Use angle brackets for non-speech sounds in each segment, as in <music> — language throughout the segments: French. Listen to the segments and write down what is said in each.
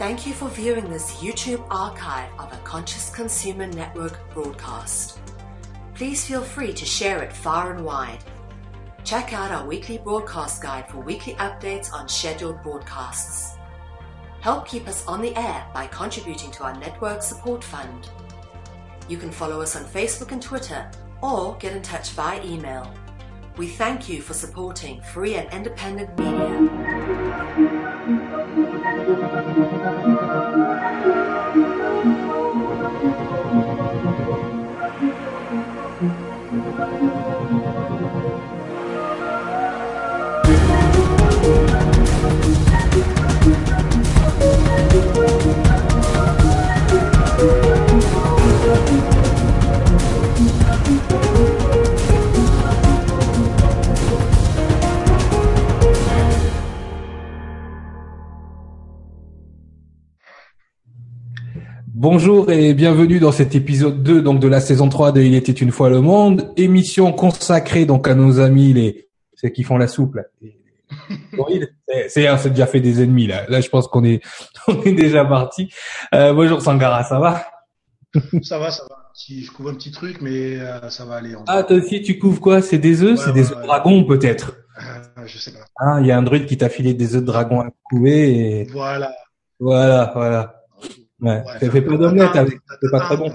Thank you for viewing this YouTube archive of a Conscious Consumer Network broadcast. Please feel free to share it far and wide. Check out our weekly broadcast guide for weekly updates on scheduled broadcasts. Help keep us on the air by contributing to our network support fund. You can follow us on Facebook and Twitter or get in touch via email. We thank you for supporting free and independent media. Bonjour et bienvenue dans cet épisode 2 donc de la saison 3 de Il était une fois le monde, émission consacrée donc à nos amis les ceux qui font la soupe là. <laughs> C'est c'est c'est déjà fait des ennemis là. Là je pense qu'on est <laughs> on est déjà parti. Euh, bonjour Sangara, ça va? Ça va, ça va. Si je couvre un petit truc, mais euh, ça va aller. on Ah toi aussi tu couvres quoi? C'est des œufs, Ouais, c'est des œufs de ouais. dragon peut-être. Euh, je sais pas. Ah, il y a un druide qui t'a filé des œufs de dragon à couver et Voilà. voilà, voilà. Ouais, Ouais, fais, fais pas d'omelette avec, c'est pas très bon.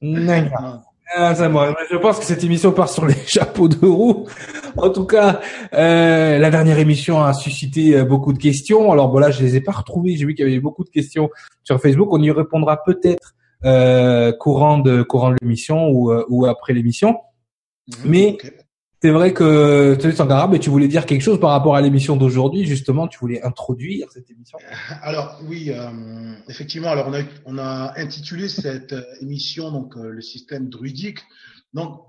Non. Non. <laughs> Ah, ça, moi, je pense que cette émission part sur les <laughs> chapeaux de roue. En tout cas, euh, la dernière émission a suscité euh, beaucoup de questions. Alors bon là, je les ai pas retrouvées. J'ai vu qu'il y avait beaucoup de questions sur Facebook. On y répondra peut-être euh, courant de courant de l'émission ou, euh, ou après l'émission. Mais- Ok. C'est vrai que tu Sangara, mais tu voulais dire quelque chose par rapport à l'émission d'aujourd'hui. Justement, tu voulais introduire cette émission? Alors oui, euh, effectivement. Alors on a intitulé cette euh, émission donc euh, le système druidique. Donc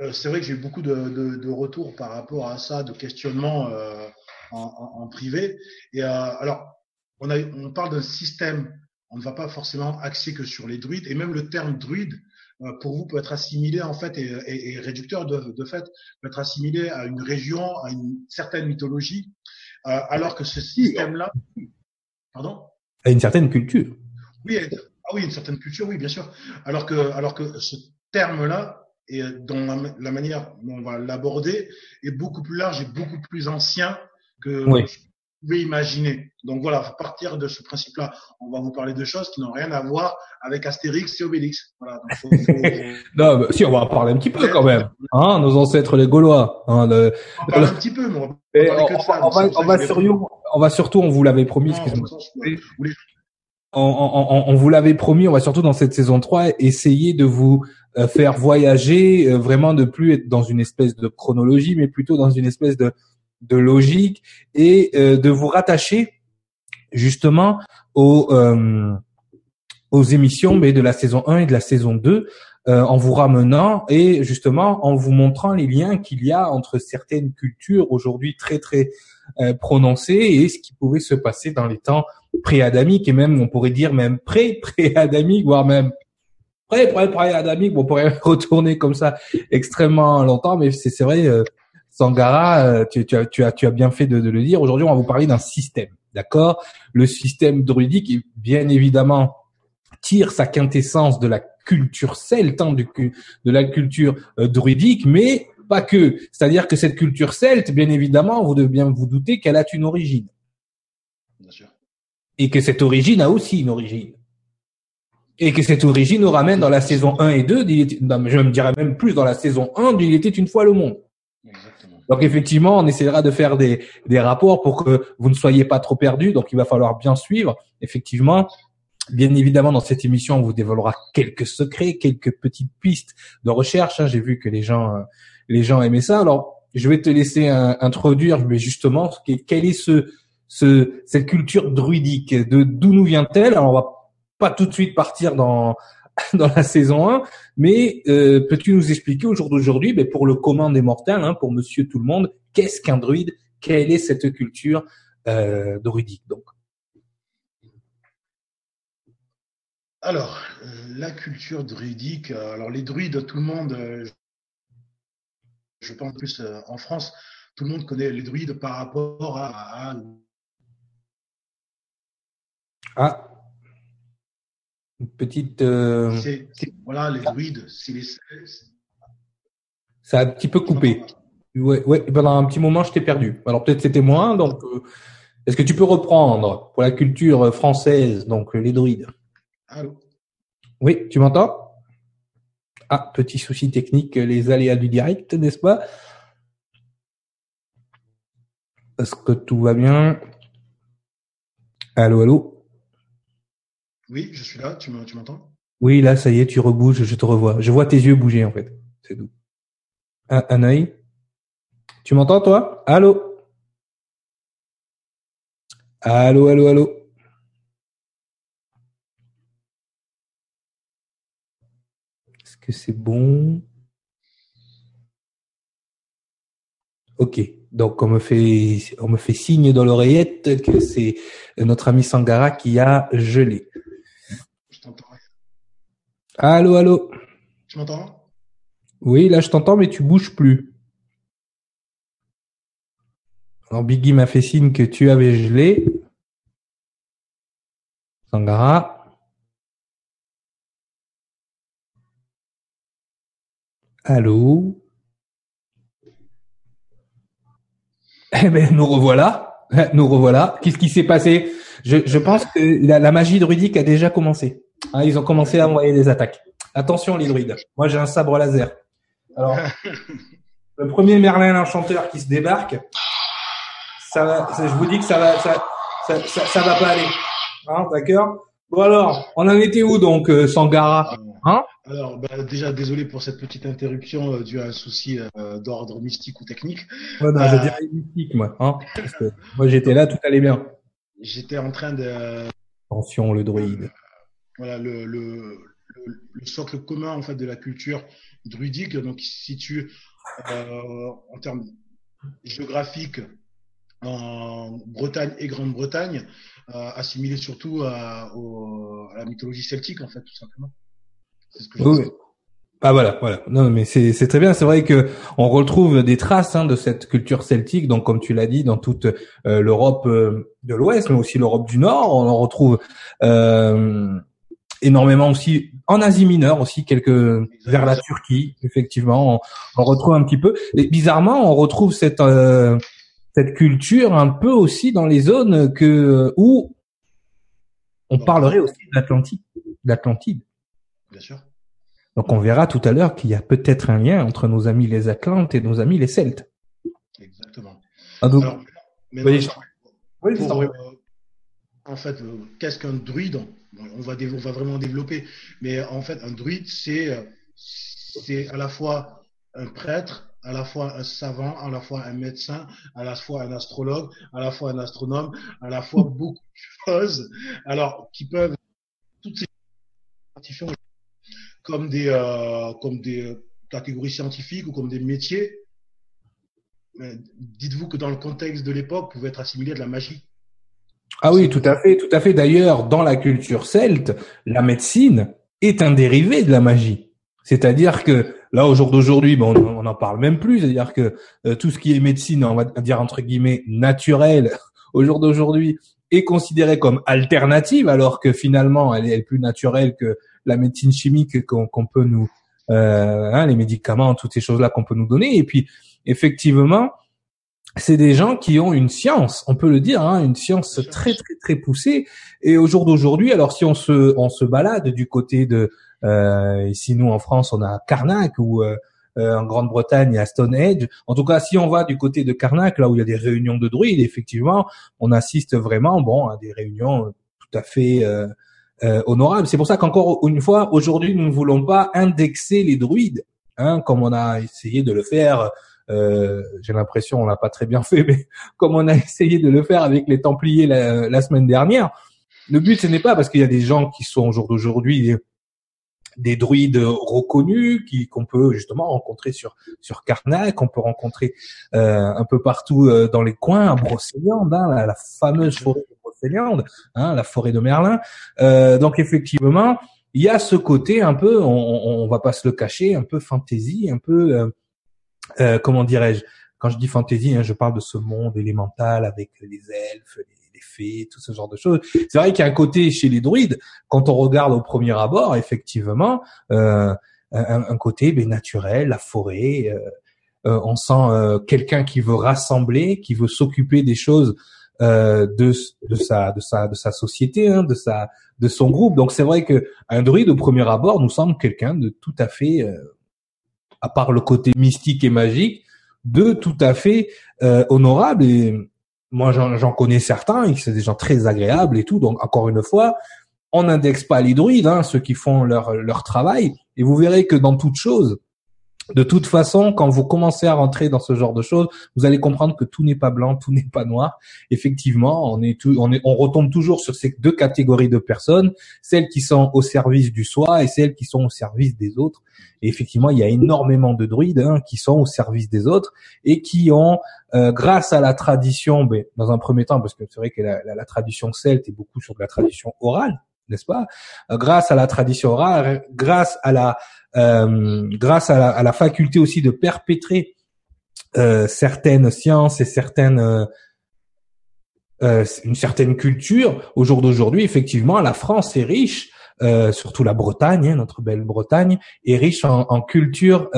euh, c'est vrai que j'ai eu beaucoup de, retours par rapport à ça, de questionnements euh, en, privé. Et euh, alors on parle d'un système. On ne va pas forcément axer que sur les druides et même le terme druide euh, pour vous peut être assimilé en fait et, et, et réducteur de, de fait peut être assimilé à une région, à une certaine mythologie, euh, alors que ce système-là, pardon, À une certaine culture. oui, ah oui, une certaine culture, oui, bien sûr, alors que alors que ce terme-là et dans la, la manière dont on va l'aborder est beaucoup plus large et beaucoup plus ancien que Oui. Pouvais imaginer. Donc voilà, à partir de ce principe-là, on va vous parler de choses qui n'ont rien à voir avec Astérix et Obélix. Voilà. Donc, faut- faut- <laughs> Non, bah, si on va en parler un petit peu quand même. Hein, nos ancêtres les Gaulois. Hein, le- on un petit peu, mais on va on, que de ça. on va, on surtout, on va surtout, on vous l'avait promis, Non, On, on- on- on vous l'avait promis, on va surtout dans cette saison 3 essayer de vous euh, faire voyager, euh, vraiment de plus être dans une espèce de chronologie, mais plutôt dans une espèce de, de logique et euh, de vous rattacher justement aux, euh, aux émissions mais de la saison 1 et de la saison 2 euh, en vous ramenant et justement en vous montrant les liens qu'il y a entre certaines cultures aujourd'hui très très euh, prononcées et ce qui pouvait se passer dans les temps pré-adamiques et même on pourrait dire même pré-pré-adamique voire même pré-pré-pré-adamique bon, on pourrait <laughs> retourner comme ça extrêmement longtemps mais c'est vrai Sangara euh, tu, tu as tu as tu as bien fait de, de le dire aujourd'hui on va vous parler d'un système d'accord? Le système druidique bien évidemment tire sa quintessence de la culture celte, hein, de la culture euh, druidique, mais pas que. C'est-à-dire que cette culture celte, bien évidemment, vous devez bien vous douter qu'elle a une origine. Bien sûr. Et que cette origine a aussi une origine. Et que cette origine nous ramène dans la saison 1 et 2, d'Il était- non, mais je me dirais même plus dans la saison 1 d'Il était une fois le monde. Donc effectivement, on essaiera de faire des, des rapports pour que vous ne soyez pas trop perdus. Donc il va falloir bien suivre. Effectivement, bien évidemment, dans cette émission, on vous dévoilera quelques secrets, quelques petites pistes de recherche. hein. J'ai vu que les gens, euh, les gens aimaient ça. Alors je vais te laisser euh, introduire, mais justement, quelle est ce, ce, cette culture druidique? De d'où nous vient-elle? Alors on va pas tout de suite partir dans <laughs> dans la saison 1, mais euh, peux-tu nous expliquer au jour d'aujourd'hui, ben, pour le commun des mortels, hein, pour Monsieur tout le monde, qu'est-ce qu'un druide? Quelle est cette culture euh, druidique donc? Alors, la culture druidique, alors les druides, tout le monde, je pense plus euh, en France, tout le monde connaît les druides par rapport à, à Ah. Une petite. Euh... voilà, les druides, c'est les. Ça a un petit peu coupé. Ouais, ouais. Pendant un petit moment, je t'ai perdu. Alors peut-être c'était moins. Donc, euh, est-ce que tu peux reprendre pour la culture française, donc les druides? Allô? Oui, tu m'entends? Ah, petit souci technique, les aléas du direct, n'est-ce pas? Est-ce que tout va bien? Allô, allô? Oui, je suis là, tu m'entends? Oui, là, ça y est, tu rebouges, je te revois. Je vois tes yeux bouger, en fait. C'est doux. Un, un Tu m'entends, toi? Allô? Allô, allô, allô? Est-ce que c'est bon? Ok. Donc on me fait on me fait signe dans l'oreillette que c'est notre ami Sangara qui a gelé. Allô, allô. Tu m'entends? Oui, là je t'entends, mais tu bouges plus. Alors Biggie m'a fait signe que tu avais gelé. Sangara. Allô? Eh ben, nous revoilà. Nous revoilà. Qu'est-ce qui s'est passé? Je, je, pense que la, magie druidique a déjà commencé. Hein, ils ont commencé à envoyer des attaques. Attention les druides. Moi j'ai un sabre laser. Alors, <laughs> le premier Merlin l'enchanteur qui se débarque, ça, va, je vous dis que ça va, ça, ça, ça, va pas aller. Hein, D'accord? Bon alors, on en était où donc, euh, Sangara? Hein? Alors, bah, déjà, désolé pour cette petite interruption euh, due à un souci euh, d'ordre mystique ou technique. Ouais, non, je dirais mystique, moi. Hein Parce que moi, j'étais là, tout allait bien. J'étais en train de... Attention, le druide. Voilà, le, le, le, socle commun, en fait, de la culture druidique, donc, qui se situe en termes géographiques en Bretagne et Grande-Bretagne, euh, assimilé surtout à, la mythologie celtique, en fait, tout simplement. C'est ce que oui. Ah voilà, voilà. Non, mais c'est c'est très bien. C'est vrai que on retrouve des traces hein, de cette culture celtique. Donc, comme tu l'as dit, dans toute euh, l'Europe euh, de l'Ouest, mais aussi l'Europe du Nord, on en retrouve euh, énormément aussi en Asie mineure aussi quelques vers la Turquie. Effectivement, on, on, retrouve un petit peu. Et bizarrement, on retrouve cette cette culture un peu aussi dans les zones que où on parlerait aussi de l'Atlantide, l'Atlantide. Bien sûr. Donc on verra tout à l'heure qu'il y a peut-être un lien entre nos amis les Atlantes et nos amis les Celtes. Exactement. Ah, donc, oui, euh, en fait, euh, qu'est-ce qu'un druide? On, va on va vraiment développer, mais en fait, un druide, c'est euh, c'est à la fois un prêtre à la fois un savant, à la fois un médecin, à la fois un astrologue, à la fois un astronome, à la fois <laughs> beaucoup de choses, alors qui peuvent toutes ces comme des euh, comme des catégories scientifiques ou comme des métiers. Dites-vous que dans le contexte de l'époque, pouvait être assimilé à de la magie. Ah oui, tout à fait, tout à fait. D'ailleurs, dans la culture celte, la médecine est un dérivé de la magie. C'est-à-dire que là, au jour d'aujourd'hui, bon, on n'en parle même plus. C'est-à-dire que euh, tout ce qui est médecine, on va dire entre guillemets naturelle, <laughs> au jour d'aujourd'hui, est considéré comme alternative, alors que finalement, elle est plus naturelle que la médecine chimique qu'on peut nous, euh, hein, les médicaments, toutes ces choses-là qu'on peut nous donner. Et puis, effectivement, c'est des gens qui ont une science, on peut le dire, hein, une science très très très poussée. Et au jour d'aujourd'hui, alors si on se on se balade du côté de euh, ici, nous, en France, on a Karnak ou euh, euh, en Grande-Bretagne, il y a Stonehenge. En tout cas, si on va du côté de Karnak, là où il y a des réunions de druides, effectivement, on assiste vraiment, bon, à des réunions tout à fait euh, honorables. C'est pour ça qu'encore une fois, aujourd'hui, nous ne voulons pas indexer les druides, hein, comme on a essayé de le faire. Euh, J'ai l'impression on l'a pas très bien <laughs> fait, mais comme on a essayé de le faire avec les Templiers la, la semaine dernière, le but ce n'est pas parce qu'il y a des gens qui sont au jour d'aujourd'hui des druides reconnus qui qu'on peut justement rencontrer sur sur Karnak, qu'on peut rencontrer euh, un peu partout euh, dans les coins, à Brocéliande, hein, la, fameuse forêt de Brocéliande, hein, la forêt de Merlin. Euh, donc effectivement, il y a ce côté un peu, on, on, va pas se le cacher, un peu fantaisie, un peu comment dirais-je Quand je dis fantaisie, hein, je parle de ce monde élémental avec les elfes, les, fées, tout ce genre de choses. C'est vrai qu'il y a un côté chez les druides, quand on regarde au premier abord, effectivement, euh, un, côté ben, naturel, la forêt. Euh, euh on sent euh, quelqu'un qui veut rassembler, qui veut s'occuper des choses euh, de, sa de sa de sa société, hein, de sa de son groupe. Donc c'est vrai que un druide au premier abord nous semble quelqu'un de tout à fait, à part le côté mystique et magique, de tout à fait euh, honorable. Et moi, j'en connais certains, et c'est des gens très agréables et tout. Donc, encore une fois, on n'indexe pas les druides, hein, ceux qui font leur, leur travail. Et vous verrez que dans toute chose, de toute façon, quand vous commencez à rentrer dans ce genre de choses, vous allez comprendre que tout n'est pas blanc, tout n'est pas noir. Effectivement, on retombe toujours sur ces deux catégories de personnes, celles qui sont au service du soi et celles qui sont au service des autres. Et effectivement, il y a énormément de druides hein, qui sont au service des autres et qui ont, euh, grâce à la tradition, ben, dans un premier temps, parce que c'est vrai que la, la, la tradition celte est beaucoup sur de la tradition orale, n'est-ce pas? Euh, Grâce à la tradition orale, grâce à la euh, grâce à la, à la, faculté aussi de perpétrer euh, certaines sciences et certaines euh, euh une certaine culture. Au jour d'aujourd'hui, effectivement, la France est riche, euh, surtout la Bretagne, hein, notre belle Bretagne, est riche en, en culture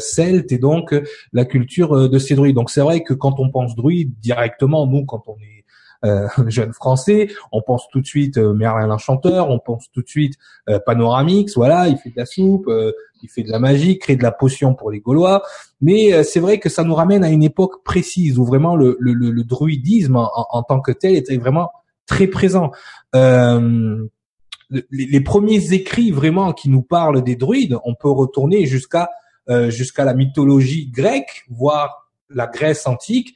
celte et donc la culture de ces druides. Donc c'est vrai que quand on pense druide directement, nous, quand on est euh, <laughs> jeune français, on pense tout de suite euh, Merlin l'enchanteur, on pense tout de suite euh, Panoramix, voilà, il fait de la soupe, euh, il fait de la magie, crée de la potion pour les Gaulois. Mais c'est vrai que ça nous ramène à une époque précise où vraiment le, le, le druidisme en, en, tant que tel était vraiment très présent. Euh, les, les, premiers écrits vraiment qui nous parlent des druides, on peut retourner jusqu'à jusqu'à la mythologie grecque, voire la Grèce antique,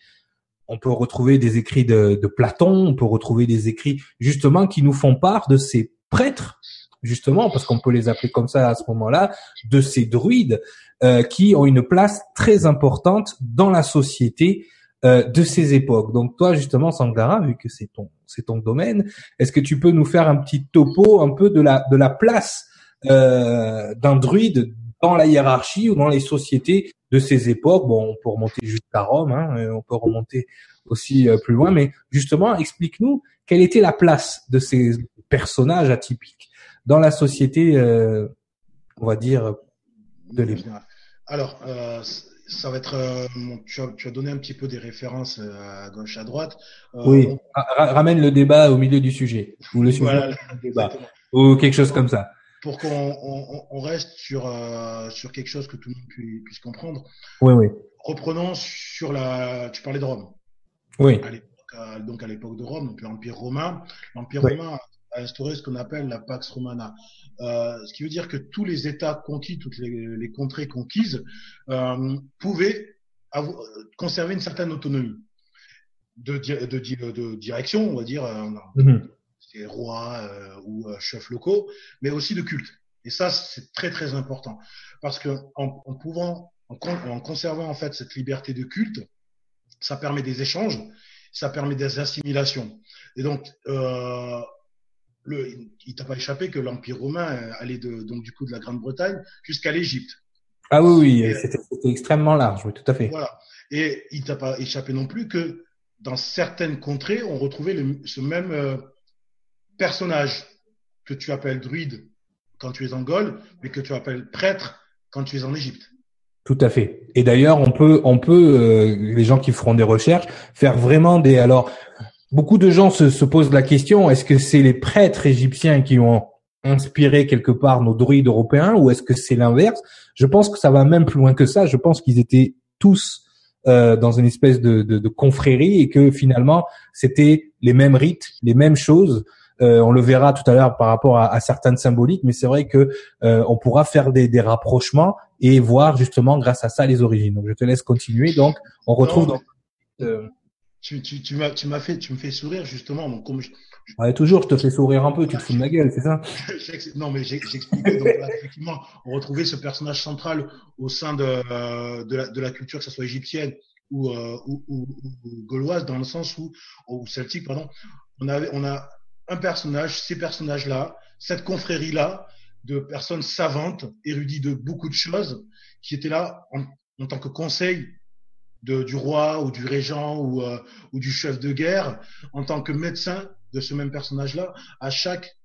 on peut retrouver des écrits de, Platon, on peut retrouver des écrits justement qui nous font part de ces prêtres, justement, parce qu'on peut les appeler comme ça à ce moment-là, de ces druides euh, qui ont une place très importante dans la société euh, de ces époques. Donc toi, justement, Sangara, vu que c'est ton domaine, est-ce que tu peux nous faire un petit topo un peu de la de la place euh, d'un druide dans la hiérarchie ou dans les sociétés de ces époques. Bon, on peut remonter jusqu'à Rome, hein, on peut remonter aussi euh, plus loin, mais justement, explique-nous quelle était la place de ces personnages atypiques dans la société, euh, on va dire, de l'époque. Alors, euh, ça va être. tu, as, donné un petit peu des références à gauche, à droite. oui, ramène le débat au milieu du sujet ou le sujet débat ou quelque chose comme ça pour qu'on on, on reste sur euh, sur quelque chose que tout le monde puisse, comprendre. Oui, oui. Reprenons sur la. Tu parlais de Rome. Oui. À donc à l'époque de Rome, donc l'Empire romain. L'Empire romain a instauré ce qu'on appelle la Pax Romana, euh, ce qui veut dire que tous les États conquis, toutes les, les contrées conquises, euh, pouvaient avoir, conserver une certaine autonomie de, de, de, de direction, on va dire. Euh, mm-hmm des rois euh, ou euh, chefs locaux, mais aussi de culte. Et ça, c'est très très important parce que en, en pouvant, en, en, conservant en fait cette liberté de culte, ça permet des échanges, ça permet des assimilations. Et donc, euh, le, il t'a pas échappé que l'Empire romain allait de, donc du coup de la Grande-Bretagne jusqu'à l'Égypte. Ah oui, oui, c'était extrêmement large, oui, tout à fait. Voilà. Et il t'a pas échappé non plus que dans certaines contrées, on retrouvait le, ce même euh, personnage que tu appelles druide quand tu es en Gaule, mais que tu appelles prêtre quand tu es en Égypte. Tout à fait. Et d'ailleurs, on peut, on peut, euh, les gens qui feront des recherches, faire vraiment des. Alors, beaucoup de gens se, se posent la question est-ce que c'est les prêtres égyptiens qui ont inspiré quelque part nos druides européens, ou est-ce que c'est l'inverse? Je pense que ça va même plus loin que ça. Je pense qu'ils étaient tous euh, dans une espèce de, de, de confrérie et que finalement c'était les mêmes rites, les mêmes choses. Euh, on le verra tout à l'heure par rapport à, certaines symboliques, mais c'est vrai que euh, on pourra faire des, rapprochements et voir justement grâce à ça les origines. Donc je te laisse continuer. Donc on retrouve. Euh, tu, tu, tu m'as fait, tu me fais sourire justement. Donc comme toujours, je te fais sourire un peu, tu te fous de ma gueule, c'est ça? <laughs> Non, mais j'expliquais. donc là, effectivement, on retrouvait ce personnage central au sein de, de, la, de la culture, que ce soit égyptienne ou, ou, ou, gauloise, dans le sens où, ou celtique, pardon. On avait, on a un personnage, ces personnages-là, cette confrérie-là, de personnes savantes, érudites de beaucoup de choses, qui étaient là en, tant que conseil de, du roi ou du régent ou, euh, ou du chef de guerre, en tant que médecin de ce même personnage-là, à chaque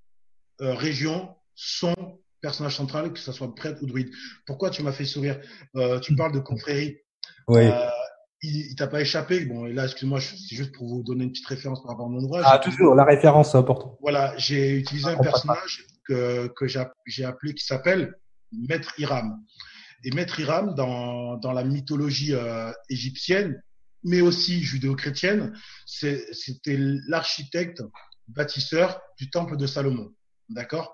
euh, région son personnage central, que ce soit prêtre ou druide. Pourquoi tu m'as fait sourire? Euh, Tu parles de confrérie. Oui. Euh, il, il t'a pas échappé. Bon, et là, excuse-moi, c'est juste pour vous donner une petite référence par rapport à mon ouvrage. Ah, toujours, la référence, c'est important. Voilà, j'ai utilisé Ah, un personnage que, que j'ai appelé, qui s'appelle Maître Hiram. Et Maître Hiram, dans, dans la mythologie euh, égyptienne, mais aussi judéo-chrétienne, c'était l'architecte bâtisseur du temple de Salomon. D'accord?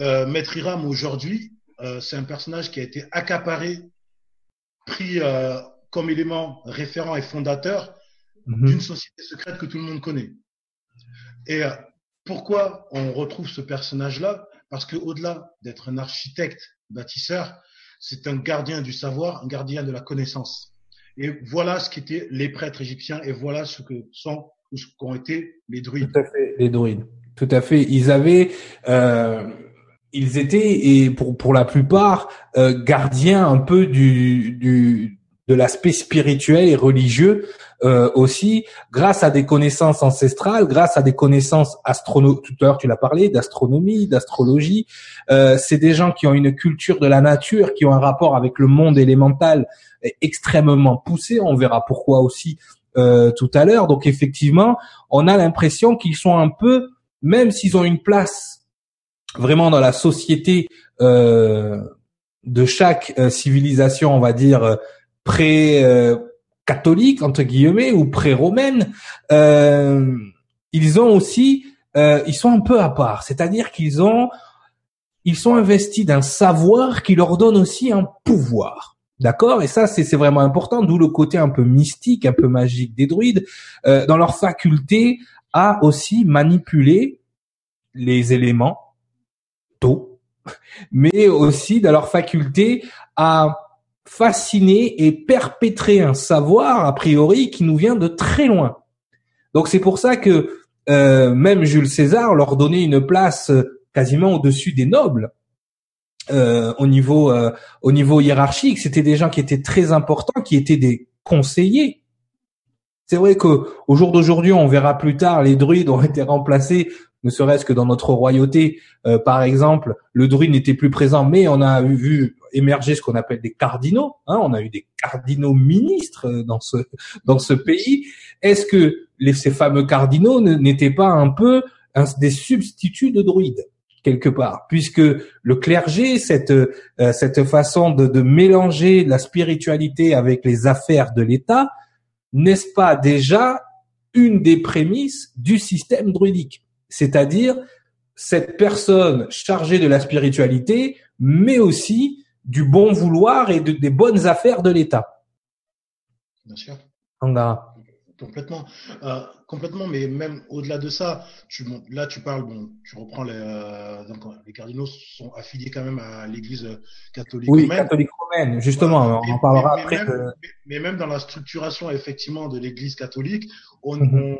Euh, Maître Hiram, aujourd'hui, euh, c'est un personnage qui a été accaparé, pris euh, comme élément référent et fondateur Mhm. d'une société secrète que tout le monde connaît. Et euh, pourquoi on retrouve ce personnage-là? Parce que au-delà d'être un architecte bâtisseur, c'est un gardien du savoir, un gardien de la connaissance. Et voilà ce qu'étaient les prêtres égyptiens et voilà ce que sont ou ce qu'ont été les druides. Tout à fait, les druides. Tout à fait. Ils avaient, euh, ils étaient et pour pour la plupart euh, gardiens un peu du du de l'aspect spirituel et religieux euh, aussi, grâce à des connaissances ancestrales, grâce à des connaissances astrono. Tout à l'heure, tu l'as parlé d'astronomie, d'astrologie. Euh, c'est des gens qui ont une culture de la nature, qui ont un rapport avec le monde élémental extrêmement poussé. On verra pourquoi aussi euh, tout à l'heure. Donc effectivement, on a l'impression qu'ils sont un peu, même s'ils ont une place vraiment dans la société euh, de chaque civilisation, on va dire euh, pré euh, catholique entre guillemets ou pré-romaine, euh, ils ont aussi, euh, ils sont un peu à part. C'est-à-dire qu'ils ont, ils sont investis d'un savoir qui leur donne aussi un pouvoir. D'accord? Et ça, c'est c'est vraiment important, d'où le côté un peu mystique, un peu magique des druides, euh, dans leur faculté à aussi manipuler les éléments tôt, <laughs> mais aussi dans leur faculté à fasciner et perpétrer un savoir, a priori, qui nous vient de très loin. Donc c'est pour ça que euh, même Jules César leur donnait une place euh, quasiment au-dessus des nobles euh, au niveau au niveau hiérarchique. C'était des gens qui étaient très importants, qui étaient des conseillers. C'est vrai que au jour d'aujourd'hui, on verra plus tard, les druides ont été remplacés, ne serait-ce que dans notre royauté, euh, par exemple, le druide n'était plus présent, mais on a vu émerger ce qu'on appelle des cardinaux. Hein, on a eu des cardinaux ministres euh, dans ce dans ce pays. Est-ce que les, ces fameux cardinaux n'étaient pas un peu des substituts de druides quelque part, puisque le clergé, cette euh, cette façon de, de mélanger la spiritualité avec les affaires de l'État, n'est-ce pas déjà une des prémices du système druidique? C'est-à-dire cette personne chargée de la spiritualité, mais aussi du bon vouloir et de- des bonnes affaires de l'État. Bien sûr. Angara. Complètement, euh, complètement, mais même au-delà de ça, tu, bon, là tu parles, bon, tu reprends les, euh, donc, les cardinaux sont affiliés quand même à l'Église catholique Oui, romaine. catholique romaine, justement, Voilà. on Mais- en parlera mais- après. mais même, mais- mais même dans la structuration effectivement de l'Église catholique, on, Mhm. on-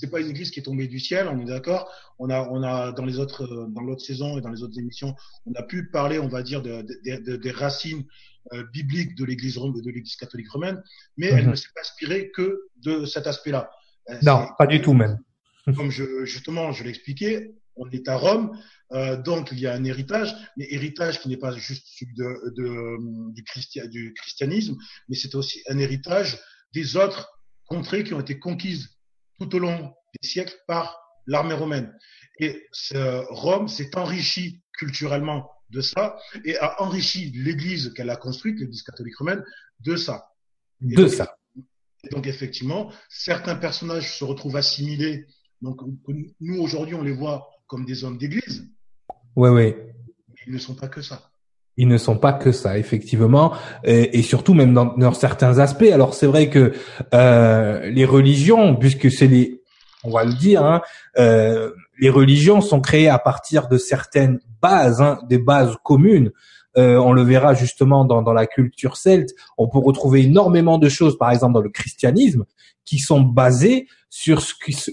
c'est pas une Église qui est tombée du ciel, on est d'accord. On a, on a dans les autres, euh, dans l'autre saison et dans les autres émissions, on a pu parler, on va dire, de, de- de- des racines euh, bibliques de l'Église de l'Église catholique romaine, mais elle Mhm. ne s'est pas inspirée que de cet aspect-là. Euh, Non, pas du tout même. <laughs> comme je, justement je l'expliquais, on est à Rome, euh, donc il y a un héritage, mais héritage qui n'est pas juste celui de, de- du, du christianisme, mais c'est aussi un héritage des autres contrées qui ont été conquises tout au long des siècles par l'armée romaine. Et ce- Rome s'est enrichi culturellement de ça et a enrichi l'Église qu'elle a construite, l'Église catholique romaine, de ça. Et De donc, ça. et donc effectivement, certains personnages se retrouvent assimilés. Donc nous aujourd'hui on les voit comme des hommes d'église, Ouais, ouais. mais ils ne sont pas que ça. Ils ne sont pas que ça, effectivement, et, surtout même dans, certains aspects. Alors c'est vrai que euh, les religions, puisque c'est les, on va le dire, hein, euh, les religions sont créées à partir de certaines bases, hein, des bases communes. Euh, on le verra justement dans, dans la culture celte. On peut retrouver énormément de choses, par exemple dans le christianisme, qui sont basées sur ce qui, ce,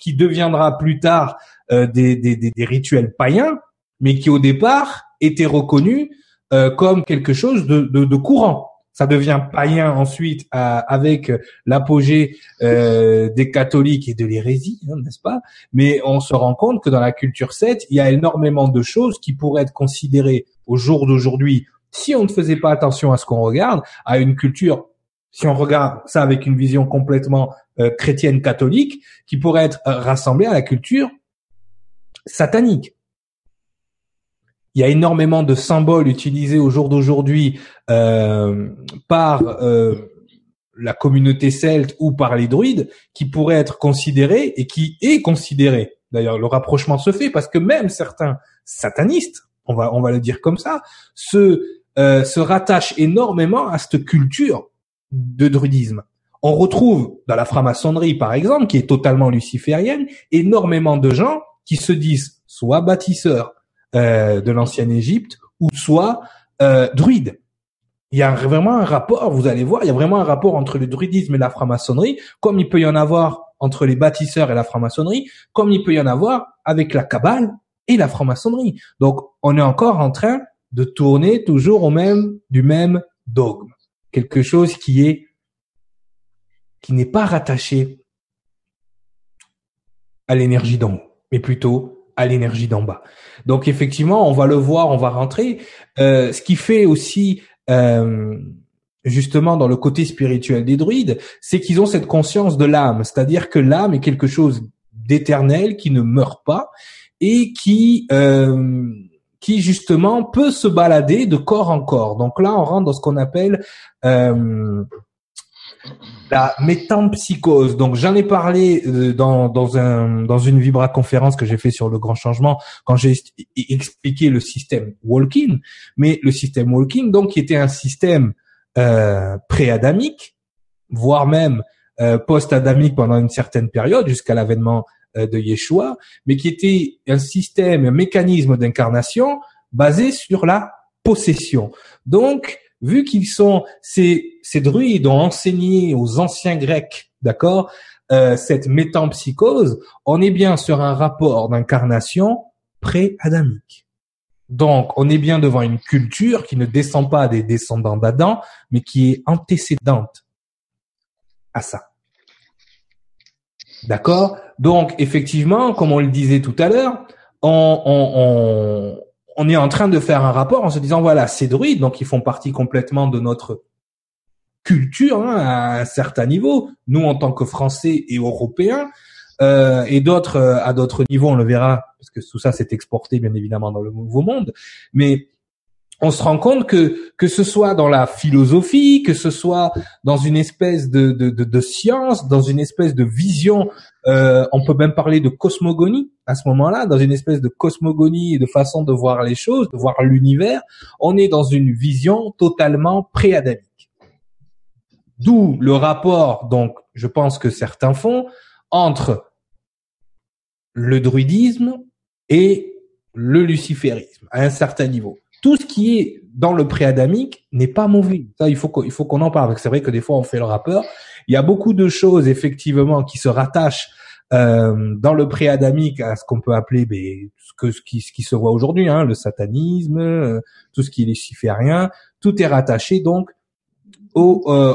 qui deviendra plus tard euh, des, des, des rituels païens, mais qui au départ étaient reconnus euh, comme quelque chose de, de, de courant. ça devient païen ensuite avec l'apogée euh, des catholiques et de l'hérésie, hein, n'est-ce pas? Mais on se rend compte que dans la culture 7, il y a énormément de choses qui pourraient être considérées au jour d'aujourd'hui, si on ne faisait pas attention à ce qu'on regarde, à une culture, si on regarde ça avec une vision complètement euh, chrétienne catholique, qui pourrait être euh, rassemblée à la culture satanique il y a énormément de symboles utilisés au jour d'aujourd'hui euh, par euh, la communauté celte ou par les druides qui pourraient être considérés et qui est considéré. D'ailleurs, le rapprochement se fait parce que même certains satanistes, on va on va le dire comme ça, se euh, se rattachent énormément à cette culture de druidisme. On retrouve dans la franc-maçonnerie, par exemple, qui est totalement luciférienne, énormément de gens qui se disent soit bâtisseurs, euh, de l'ancienne Égypte, ou soit euh, druide. Il y a vraiment un rapport, vous allez voir, il y a vraiment un rapport entre le druidisme et la franc-maçonnerie, comme il peut y en avoir entre les bâtisseurs et la franc-maçonnerie, comme il peut y en avoir avec la Kabbale et la franc-maçonnerie. Donc, on est encore en train de tourner toujours au même, du même dogme. Quelque chose qui est, qui n'est pas rattaché à l'énergie d'en haut, mais plutôt à l'énergie d'en bas. Donc effectivement, on va le voir, on va rentrer. Euh, ce qui fait aussi euh, justement dans le côté spirituel des druides, c'est qu'ils ont cette conscience de l'âme, c'est-à-dire que l'âme est quelque chose d'éternel qui ne meurt pas et qui euh, qui justement peut se balader de corps en corps. Donc là, on rentre dans ce qu'on appelle la métampsychose. Donc j'en ai parlé euh, dans dans un dans une vibra conférence que j'ai fait sur le grand changement quand j'ai expliqué le système walking, mais le système walking donc qui était un système euh, pré-adamique, voire même euh, post-adamique pendant une certaine période jusqu'à l'avènement euh, de Yeshua, mais qui était un système, un mécanisme d'incarnation basé sur la possession. Donc vu qu'ils sont ces, druides ont enseigné aux anciens Grecs, d'accord, euh, cette métampsychose, on est bien sur un rapport d'incarnation pré-adamique. Donc, on est bien devant une culture qui ne descend pas des descendants d'Adam, mais qui est antécédente à ça. D'accord? Donc, effectivement, comme on le disait tout à l'heure, on, on, on est en train de faire un rapport en se disant voilà, ces druides, donc ils font partie complètement de notre culture hein, à un certain niveau. Nous, en tant que Français et Européens, euh, et d'autres euh, à d'autres niveaux, on le verra parce que tout ça s'est exporté bien évidemment dans le nouveau monde. Mais on se rend compte que que ce soit dans la philosophie, que ce soit dans une espèce de de, de, science, dans une espèce de vision, euh, on peut même parler de cosmogonie à ce moment-là, dans une espèce de cosmogonie et de façon de voir les choses, de voir l'univers, on est dans une vision totalement préadamique. D'où le rapport, donc, je pense que certains font entre le druidisme et le luciférisme à un certain niveau tout ce qui est dans le préadamique n'est pas mauvais. Ça, il faut qu'on, faut qu'on en parle. C'est vrai que des fois, on fait le rappeur. Il y a beaucoup de choses, effectivement, qui se rattachent euh, dans le préadamique à ce qu'on peut appeler ben, ce, que, ce, qui, se voit aujourd'hui, hein, le satanisme, euh, tout ce qui est luciférien. Tout est rattaché, donc, au, euh.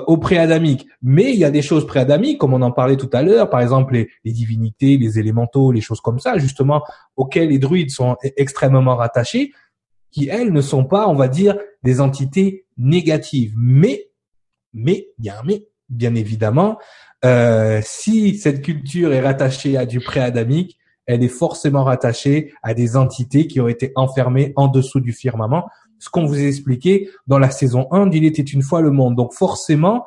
Mais il y a des choses préadamiques, comme on en parlait tout à l'heure, par exemple les, les, divinités, les élémentaux, les choses comme ça, justement, auxquelles les druides sont e-, extrêmement rattachés qui elles ne sont pas, on va dire, des entités négatives. Mais, mais, il y a un mais, bien évidemment, euh, si cette culture est rattachée à du pré-adamique, elle est forcément rattachée à des entités qui ont été enfermées en dessous du firmament. Ce qu'on vous a expliqué dans la saison 1 d'Il était une fois le monde. Donc forcément,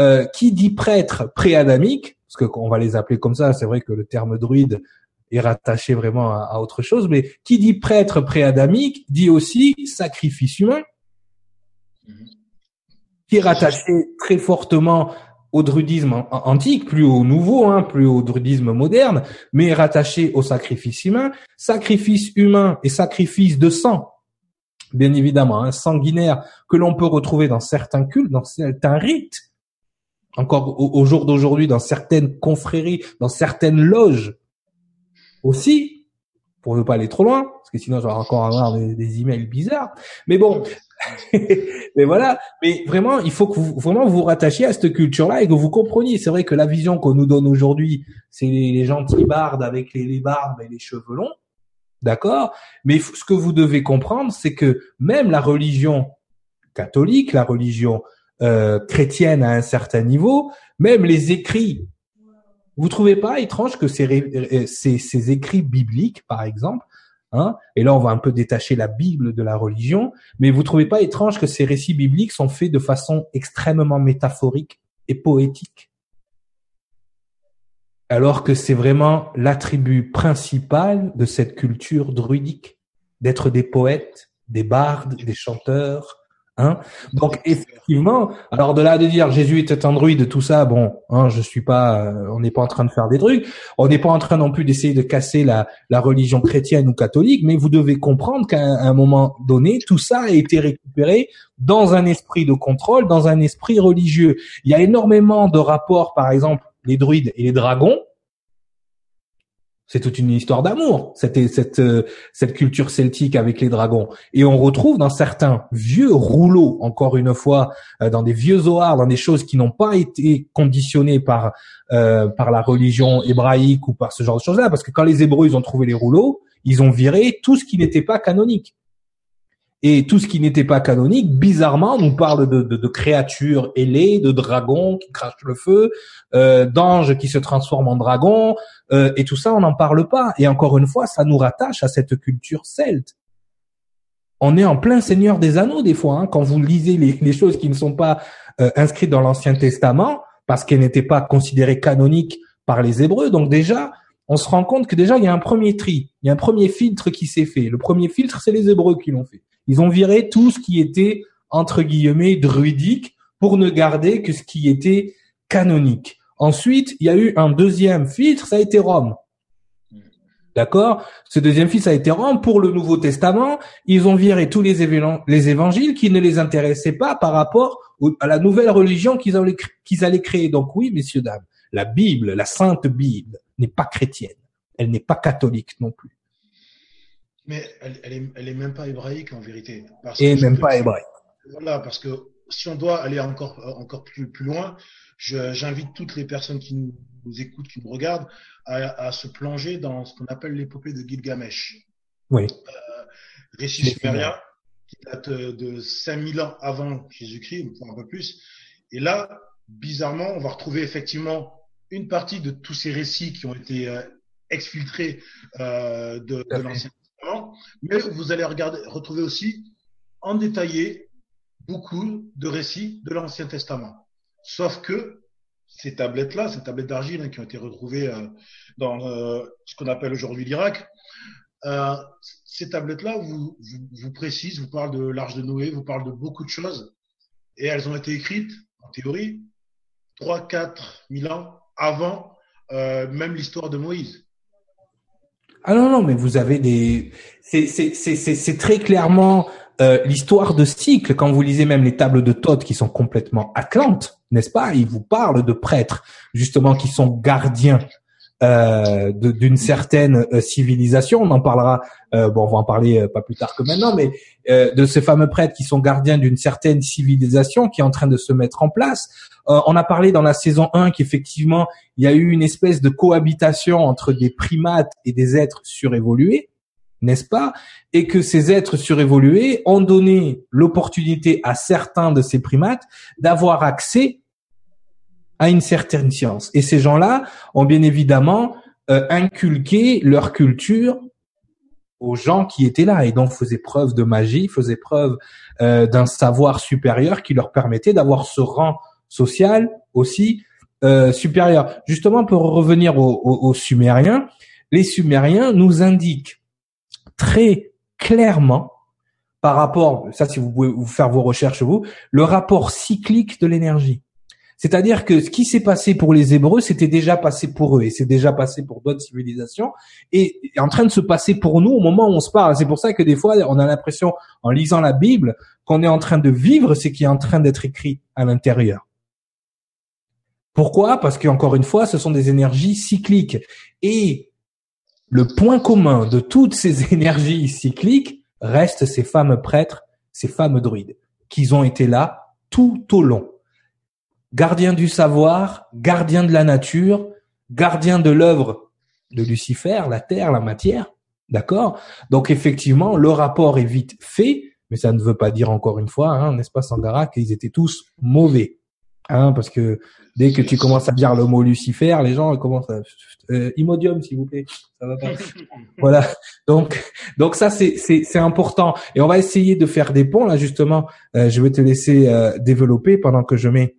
euh, qui dit prêtre pré-adamique, parce qu'on va les appeler comme ça, c'est vrai que le terme druide est rattaché vraiment à, autre chose. Mais qui dit prêtre préadamique dit aussi sacrifice humain, qui est rattaché très fortement au druidisme antique, plus au nouveau, hein, plus au druidisme moderne, mais rattaché au sacrifice humain, sacrifice humain et sacrifice de sang, bien évidemment, hein, sanguinaire, que l'on peut retrouver dans certains cultes, dans certains rites, encore au jour d'aujourd'hui, dans certaines confréries, dans certaines loges, aussi, pour ne pas aller trop loin, parce que sinon je vais encore avoir des, emails bizarres. Mais bon, <laughs> mais voilà. Mais vraiment, il faut que vous vraiment vous rattachiez à cette culture-là et que vous compreniez. C'est vrai que la vision qu'on nous donne aujourd'hui, c'est les, gentils bardes avec les, les barbes et les cheveux longs. D'accord? Mais ce que vous devez comprendre, c'est que même la religion catholique, la religion euh, chrétienne à un certain niveau, même les écrits, vous trouvez pas étrange que ces, écrits bibliques, par exemple, hein, et là on va un peu détacher la Bible de la religion, mais vous trouvez pas étrange que ces récits bibliques sont faits de façon extrêmement métaphorique et poétique? Alors que c'est vraiment l'attribut principal de cette culture druidique, d'être des poètes, des bardes, des chanteurs. Hein Donc effectivement, alors de là de dire Jésus était un druide, tout ça, bon, hein, je suis pas, euh, on n'est pas en train de faire des trucs, on n'est pas en train non plus d'essayer de casser la, la religion chrétienne ou catholique, mais vous devez comprendre qu'à un moment donné, tout ça a été récupéré dans un esprit de contrôle, dans un esprit religieux. Il y a énormément de rapports, par exemple, les druides et les dragons, c'est toute une histoire d'amour, cette, cette, euh, cette culture celtique avec les dragons. Et on retrouve dans certains vieux rouleaux, encore une fois, euh, dans des vieux zoars, dans des choses qui n'ont pas été conditionnées par, euh, par la religion hébraïque ou par ce genre de choses-là. Parce que quand les Hébreux ils ont trouvé les rouleaux, ils ont viré tout ce qui n'était pas canonique. Et tout ce qui n'était pas canonique, bizarrement, nous parle de, de, de, créatures ailées, de dragons qui crachent le feu, euh, d'anges qui se transforment en dragons, euh, et tout ça, on n'en parle pas. Et encore une fois, ça nous rattache à cette culture celte. On est en plein Seigneur des Anneaux des fois, hein, quand vous lisez les, les, choses qui ne sont pas euh, inscrites dans l'Ancien Testament, parce qu'elles n'étaient pas considérées canoniques par les Hébreux. Donc déjà, on se rend compte que déjà, il y a un premier tri, il y a un premier filtre qui s'est fait. Le premier filtre, c'est les Hébreux qui l'ont fait. Ils ont viré tout ce qui était, entre guillemets, druidique pour ne garder que ce qui était canonique. Ensuite, il y a eu un deuxième filtre, ça a été Rome. D'accord? Ce deuxième filtre, ça a été Rome. Pour le Nouveau Testament, ils ont viré tous les, évangiles qui ne les intéressaient pas par rapport à la nouvelle religion qu'ils allaient, qu'ils allaient créer. Donc oui, messieurs, dames, la Bible, la Sainte Bible, n'est pas chrétienne. Elle n'est pas catholique non plus. Mais elle, elle, est, elle est même pas hébraïque en vérité. Parce Et même pas hébraïque. Voilà, parce que si on doit aller encore encore plus plus loin, j'invite toutes les personnes qui nous, écoutent, qui nous regardent, à, à se plonger dans ce qu'on appelle l'épopée de Gilgamesh. Oui. Euh, récit sumérien qui date de 5000 ans avant Jésus-Christ, un peu plus. Et là, bizarrement, on va retrouver effectivement une partie de tous ces récits qui ont été euh, exfiltrés euh, de, de l'Ancien mais vous allez retrouver aussi en détaillé beaucoup de récits de l'Ancien Testament. Sauf que ces tablettes-là, ces tablettes d'argile hein, qui ont été retrouvées euh, dans euh, ce qu'on appelle aujourd'hui l'Irak, euh, ces tablettes-là vous, précisent, vous parlent de l'Arche de Noé, vous parlent de beaucoup de choses, et elles ont été écrites, en théorie, 3-4 000 ans avant même l'histoire de Moïse. Ah non, non, mais vous avez des... C'est très clairement euh, l'histoire de cycle. Quand vous lisez même les tables de Thoth qui sont complètement atlantes, n'est-ce pas Ils vous parlent de prêtres, justement, qui sont gardiens euh, d'une certaine euh, civilisation. On en parlera, euh, bon, on va en parler euh, pas plus tard que maintenant, mais de ces fameux prêtres qui sont gardiens d'une certaine civilisation qui est en train de se mettre en place. On a parlé dans la saison 1 qu'effectivement, il y a eu une espèce de cohabitation entre des primates et des êtres surévolués, n'est-ce pas? Et que ces êtres surévolués ont donné l'opportunité à certains de ces primates d'avoir accès à une certaine science. Et ces gens-là ont bien évidemment euh, inculqué leur culture aux gens qui étaient là et donc faisaient preuve de magie, faisaient preuve euh, d'un savoir supérieur qui leur permettait d'avoir ce rang social aussi euh, supérieur. Justement, pour revenir aux, Sumériens, les Sumériens nous indiquent très clairement par rapport, ça si vous pouvez vous faire vos recherches vous, le rapport cyclique de l'énergie. C'est-à-dire que ce qui s'est passé pour les Hébreux, c'était déjà passé pour eux et c'est déjà passé pour d'autres civilisations et est en train de se passer pour nous au moment où on se parle. C'est pour ça que des fois, on a l'impression, en lisant la Bible, qu'on est en train de vivre ce qui est en train d'être écrit à l'intérieur. Pourquoi? Parce qu'encore une fois, ce sont des énergies cycliques. Et le point commun de toutes ces <laughs> énergies cycliques reste ces fameux prêtres ces fameux druides, qu'ils ont été là tout au long. Gardiens du savoir, gardiens de la nature, gardiens de l'œuvre de Lucifer, la terre, la matière. D'accord? Donc effectivement, le rapport est vite fait, mais ça ne veut pas dire encore une fois, hein, n'est-ce pas Sangara, qu'ils étaient tous mauvais. Hein, parce que dès que tu commences à dire le mot Lucifer, les gens commencent à euh, Imodium s'il vous plaît, ça va pas. <laughs> voilà. Donc donc ça c'est c'est c'est important et on va essayer de faire des ponts là justement. Euh, je vais te laisser euh, développer pendant que je mets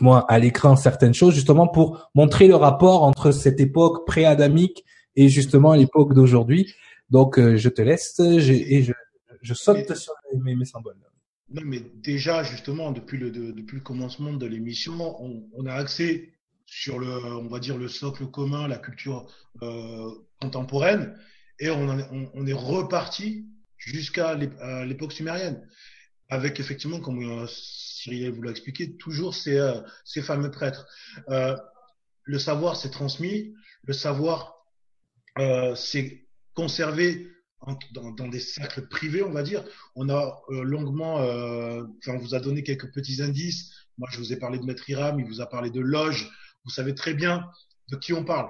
moi à l'écran certaines choses justement pour montrer le rapport entre cette époque pré-adamique et justement l'époque d'aujourd'hui. Donc euh, je te laisse et je je saute sur mes, mes symboles. Mais déjà, justement, depuis le, depuis le commencement de l'émission, on, a accès sur le, on va dire, le socle commun, la culture euh, contemporaine, et on, on, est reparti jusqu'à l'époque sumérienne, avec effectivement, comme euh, Cyril vous l'a expliqué, toujours ces, euh, ces fameux prêtres. Euh, le savoir s'est transmis, le savoir s'est conservé dans, dans, des cercles privés, on va dire. On a euh, longuement, euh, on vous a donné quelques petits indices. Moi, je vous ai parlé de Maître Iram, il vous a parlé de loge. Vous savez très bien de qui on parle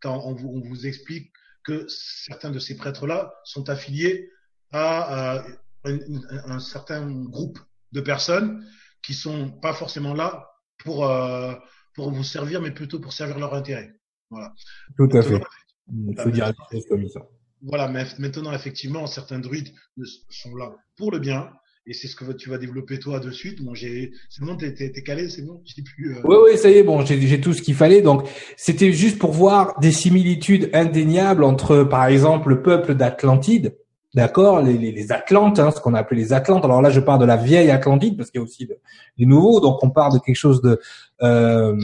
quand on vous, on vous explique que certains de ces prêtres-là sont affiliés à, à un, un, certain groupe de personnes qui sont pas forcément là pour euh, pour vous servir, mais plutôt pour servir leur intérêt. Voilà. Tout à fait. Il faut dire comme ça. Voilà, maintenant, effectivement, certains druides sont là pour le bien. Et c'est ce que tu vas développer toi de suite. Bon, j'ai, c'est bon, t'es, calé, c'est bon. Plus. Euh... Oui, oui, ça y est. Bon, j'ai, tout ce qu'il fallait. Donc, c'était juste pour voir des similitudes indéniables entre, par exemple, le peuple d'Atlantide, d'accord, les, Atlantes, hein, ce qu'on a appelé les Atlantes. Alors là, je parle de la vieille Atlantide parce qu'il y a aussi les nouveaux. Donc, on parle de quelque chose de euh,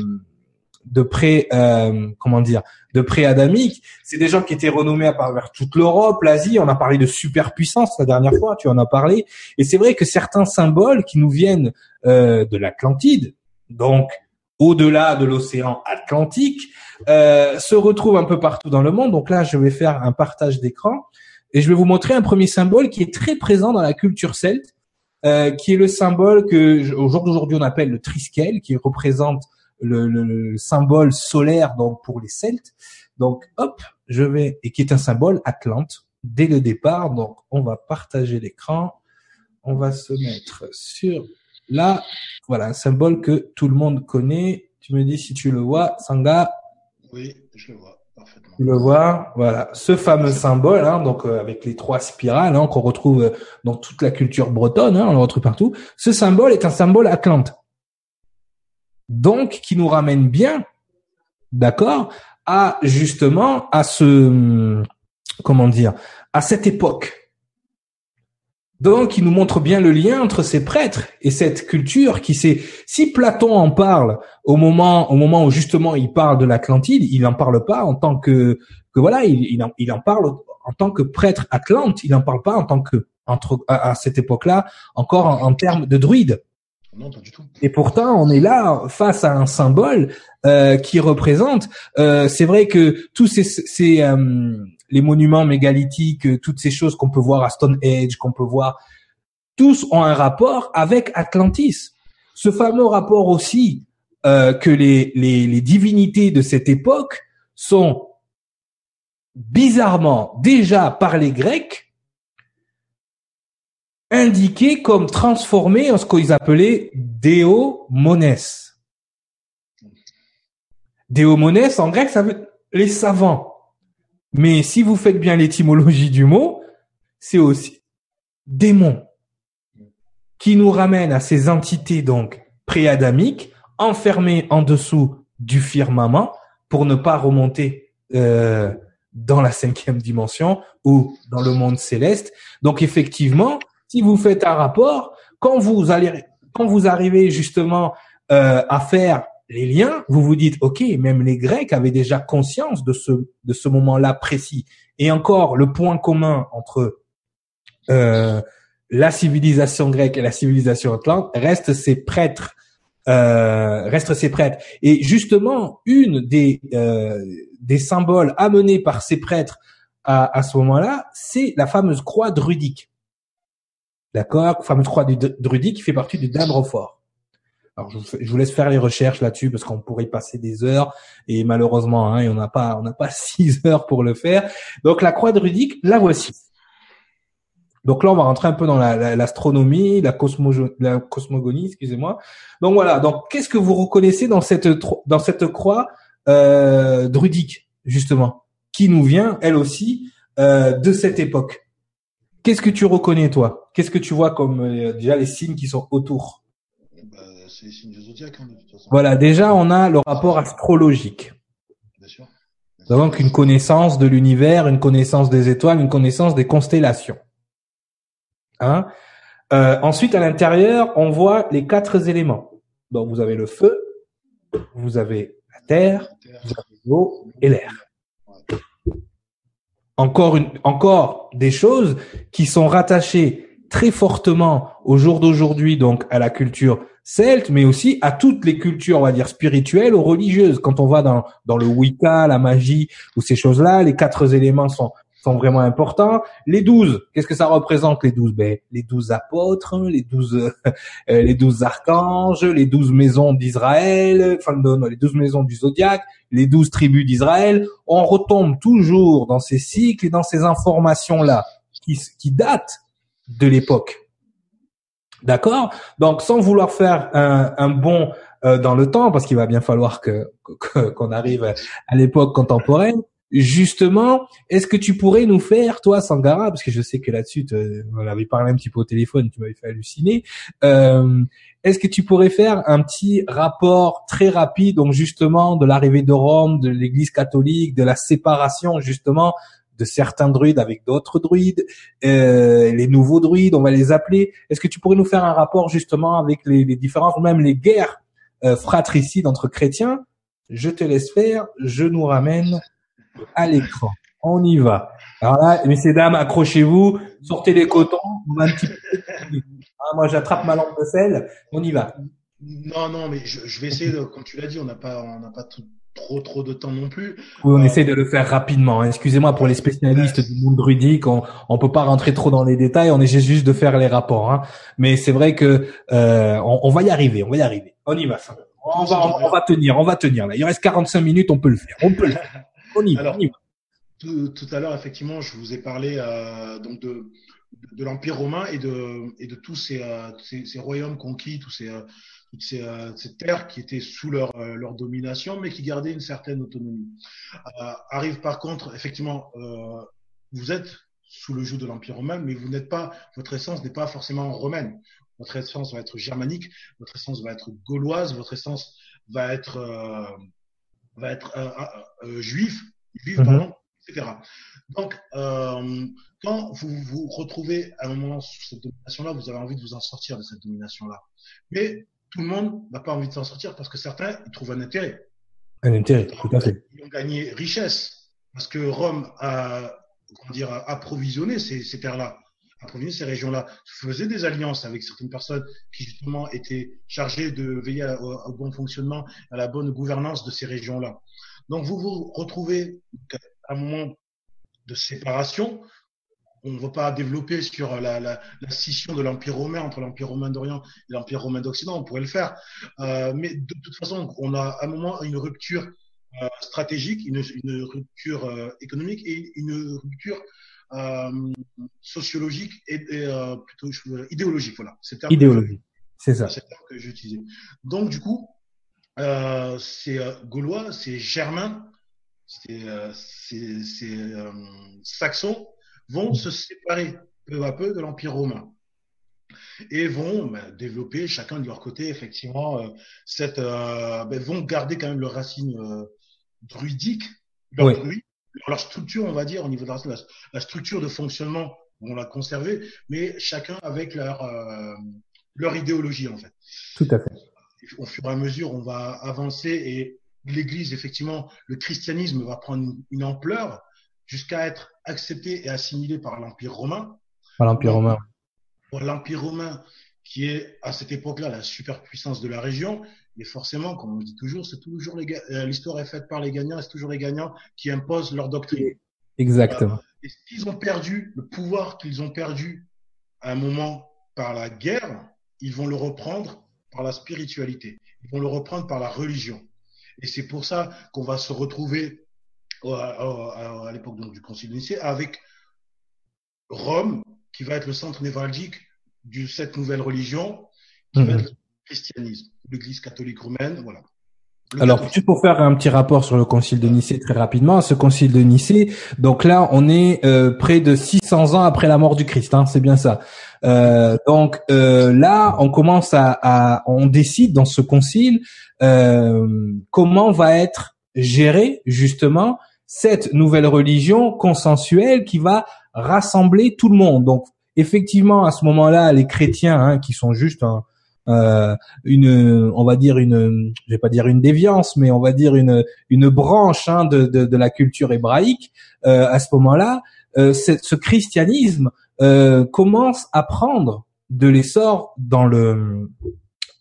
de pré, euh, comment dire, de pré-adamique. C'est des gens qui étaient renommés à travers toute l'Europe, l'Asie. On a parlé de superpuissance la dernière fois, tu en as parlé. Et c'est vrai que certains symboles qui nous viennent euh, de l'Atlantide, donc au-delà de l'océan Atlantique, euh, se retrouvent un peu partout dans le monde. Donc là, je vais faire un partage d'écran et je vais vous montrer un premier symbole qui est très présent dans la culture celte, euh, qui est le symbole que au jour d'aujourd'hui on appelle le triskel, qui représente le, le, le, symbole solaire donc pour les Celtes. Donc hop, je vais et qui est un symbole Atlante dès le départ. Donc on va partager l'écran. On va se mettre sur là, voilà un symbole que tout le monde connaît. Tu me dis si tu le vois, Sanga. Oui, je le vois. Parfaitement. Tu le vois, voilà, ce fameux symbole, hein, donc euh, avec les trois spirales hein, qu'on retrouve euh, dans toute la culture bretonne, hein, on le retrouve partout. Ce symbole est un symbole Atlante donc qui nous ramène bien, d'accord, à justement à ce comment dire, à cette époque. Donc, il nous montre bien le lien entre ces prêtres et cette culture qui s'est. Si Platon en parle au moment, au moment où justement il parle de l'Atlantide, il n'en parle pas en tant que, que voilà, il, en, parle en tant que prêtre atlante. Il n'en parle pas en tant que entre à, cette époque-là encore en, en termes de druide. Et pourtant, on est là face à un symbole euh, qui représente. Euh, c'est vrai que tous ces, euh, les monuments mégalithiques, toutes ces choses qu'on peut voir à Stonehenge, qu'on peut voir, tous ont un rapport avec Atlantis. Ce fameux rapport aussi que les, les, les divinités de cette époque sont bizarrement déjà par les Grecs indiqué comme transformé en ce qu'ils appelaient déomones. Déomones, en grec, ça veut les savants. Mais si vous faites bien l'étymologie du mot, c'est aussi démon qui nous ramène à ces entités donc préadamiques enfermées en dessous du firmament pour ne pas remonter euh, dans la cinquième dimension ou dans le monde céleste. Donc effectivement, si vous faites un rapport, quand vous allez, quand vous arrivez justement euh, à faire les liens, vous vous dites, ok, même les Grecs avaient déjà conscience de ce de ce moment-là précis. Et encore, le point commun entre euh, la civilisation grecque et la civilisation atlante reste ces prêtres, euh, reste ces prêtres. Et justement, une des euh, des symboles amenés par ces prêtres à, à ce moment-là, c'est la fameuse croix druidique. D'accord Fameuse croix du druidique qui fait partie du fort. Alors je vous, laisse faire les recherches là-dessus parce qu'on pourrait y passer des heures et malheureusement hein, on n'a pas on n'a pas <laughs> six heures pour le faire. Donc la croix druidique, la voici. Donc là on va rentrer un peu dans l'astronomie, la, la, cosmogonie, excusez-moi. Donc voilà. Donc qu'est-ce que vous reconnaissez dans cette dans cette croix euh, druidique justement, qui nous vient elle aussi euh, de cette époque? Qu'est-ce que tu reconnais toi? Qu'est-ce que tu vois comme euh, déjà les signes qui sont autour? C'est les signes zodiaque, hein, de toute façon. Voilà, déjà, on a le rapport astrologique. Bien sûr. Donc, une connaissance de l'univers, une connaissance des étoiles, une connaissance des constellations. Hein? Euh, ensuite, à l'intérieur, on voit les quatre éléments. Donc, vous avez le feu, vous avez la terre, vous avez l'eau et l'air. Encore une, encore des choses qui sont rattachées très fortement au jour d'aujourd'hui, donc à la culture celte, mais aussi à toutes les cultures, on va dire, spirituelles ou religieuses. Quand on va dans, dans le Wicca, la magie ou ces choses-là, les quatre éléments sont, sont vraiment importants. Les douze, qu'est-ce que ça représente les douze? Ben les douze apôtres, les douze <laughs> euh, les douze archanges, les douze maisons d'Israël, enfin non, les douze maisons du zodiaque, les douze tribus d'Israël. On retombe toujours dans ces cycles et dans ces informations là qui qui datent de l'époque. D'accord? Donc, sans vouloir faire un, un bond euh, dans le temps, parce qu'il va bien falloir que qu'on arrive à l'époque contemporaine, justement, est-ce que tu pourrais nous faire, toi, Sangara, parce que je sais que là-dessus, on avait parlé un petit peu au téléphone, tu m'avais fait halluciner, euh, est-ce que tu pourrais faire un petit rapport très rapide, donc justement, de l'arrivée de Rome, de l'Église catholique, de la séparation, justement, de certains druides avec d'autres druides, euh, les nouveaux druides, on va les appeler. Est-ce que tu pourrais nous faire un rapport justement avec les, les différences, même les guerres euh, fratricides entre chrétiens? Je te laisse faire, je nous ramène à l'écran. On y va. Alors là, messieurs dames, accrochez-vous, sortez les cotons. Ah, <laughs> moi, j'attrape ma lampe de sel. On y va. Non, non, mais je, je vais essayer de, comme tu l'as dit, on n'a pas, on n'a pas tout, trop trop de temps non plus. Oui, on euh, essaie de le faire rapidement. Hein. Excusez-moi pour les spécialistes du monde druidique, on on peut pas rentrer trop dans les détails, on essaie juste de faire les rapports. Hein. Mais c'est vrai que euh, on, va y arriver, on va y arriver. On y va. On va, on, va tenir, on va tenir. Là, il reste 45 minutes, on peut le faire. On peut le faire. <laughs> On y va. Tout, tout, à l'heure, effectivement, je vous ai parlé euh, donc de de l'Empire romain et de, et de tous ces, euh, ces, ces, royaumes conquis, tous ces, toutes ces, euh, ces, terres qui étaient sous leur, leur domination, mais qui gardaient une certaine autonomie. arrive par contre, effectivement, vous êtes sous le joug de l'Empire romain, mais vous n'êtes pas, votre essence n'est pas forcément romaine. Votre essence va être germanique, votre essence va être gauloise, votre essence va être, va être juif, juif, mm-hmm. pardon, etc. Donc, euh, quand vous vous retrouvez à un moment sous cette domination-là, vous avez envie de vous en sortir de cette domination-là. Mais tout le monde n'a pas envie de s'en sortir parce que certains ils trouvent un intérêt. Un intérêt, tout à fait. Ils ont gagné richesse parce que Rome a, comment dire, approvisionné ces, ces terres-là, approvisionné ces régions-là, faisait des alliances avec certaines personnes qui justement étaient chargées de veiller au bon fonctionnement, à la bonne gouvernance de ces régions-là. Donc vous vous retrouvez à un moment de séparation. On ne va pas développer sur la, la, la scission de l'Empire romain entre l'Empire romain d'Orient et l'Empire romain d'Occident, on pourrait le faire. Euh, mais de toute façon, on a à un moment une rupture euh, stratégique, une, une rupture euh, économique et une rupture euh, sociologique et, et euh, plutôt idéologique. Voilà, c'est idéologique. C'est ça. C'est le terme que j'utilisais. Donc du coup, c'est gaulois, c'est germain, ces, euh, euh, saxons vont se séparer peu à peu de l'Empire romain et vont ben, développer chacun de leur côté effectivement euh, cette ben, vont garder quand même leurs racines druidiques leur, leur structure on va dire au niveau de la, la structure de fonctionnement vont la conserver mais chacun avec leur leur idéologie en fait. Tout à fait. Au fur et à mesure on va avancer et l'Église, effectivement, le christianisme va prendre une ampleur jusqu'à être accepté et assimilé par l'Empire romain. Par l'Empire romain. L'Empire romain, qui est à cette époque-là la superpuissance de la région, et forcément, comme on dit toujours, c'est toujours euh, l'histoire est faite par les gagnants, c'est toujours les gagnants qui imposent leur doctrine. Exactement. et s'ils ont perdu le pouvoir qu'ils ont perdu à un moment par la guerre, ils vont le reprendre par la spiritualité. Ils vont le reprendre par la religion. Et c'est pour ça qu'on va se retrouver à, l'époque du Concile de Nicée avec Rome, qui va être le centre névralgique de cette nouvelle religion, qui va mhm. être le christianisme, l'Église catholique romaine, voilà. Alors, juste pour faire un petit rapport sur le concile de Nicée très rapidement, ce concile de Nicée, donc là, on est euh, près de 600 ans après la mort du Christ, hein, c'est bien ça. Euh, donc euh, là, on commence à, à, on décide dans ce concile euh, comment va être gérée justement cette nouvelle religion consensuelle qui va rassembler tout le monde. Donc effectivement, à ce moment-là, les chrétiens, hein, qui sont juste euh, une, on va dire une, je vais pas dire une déviance, mais on va dire une branche hein, de, la culture hébraïque. Euh, à ce moment-là, euh, ce christianisme commence à prendre de l'essor dans le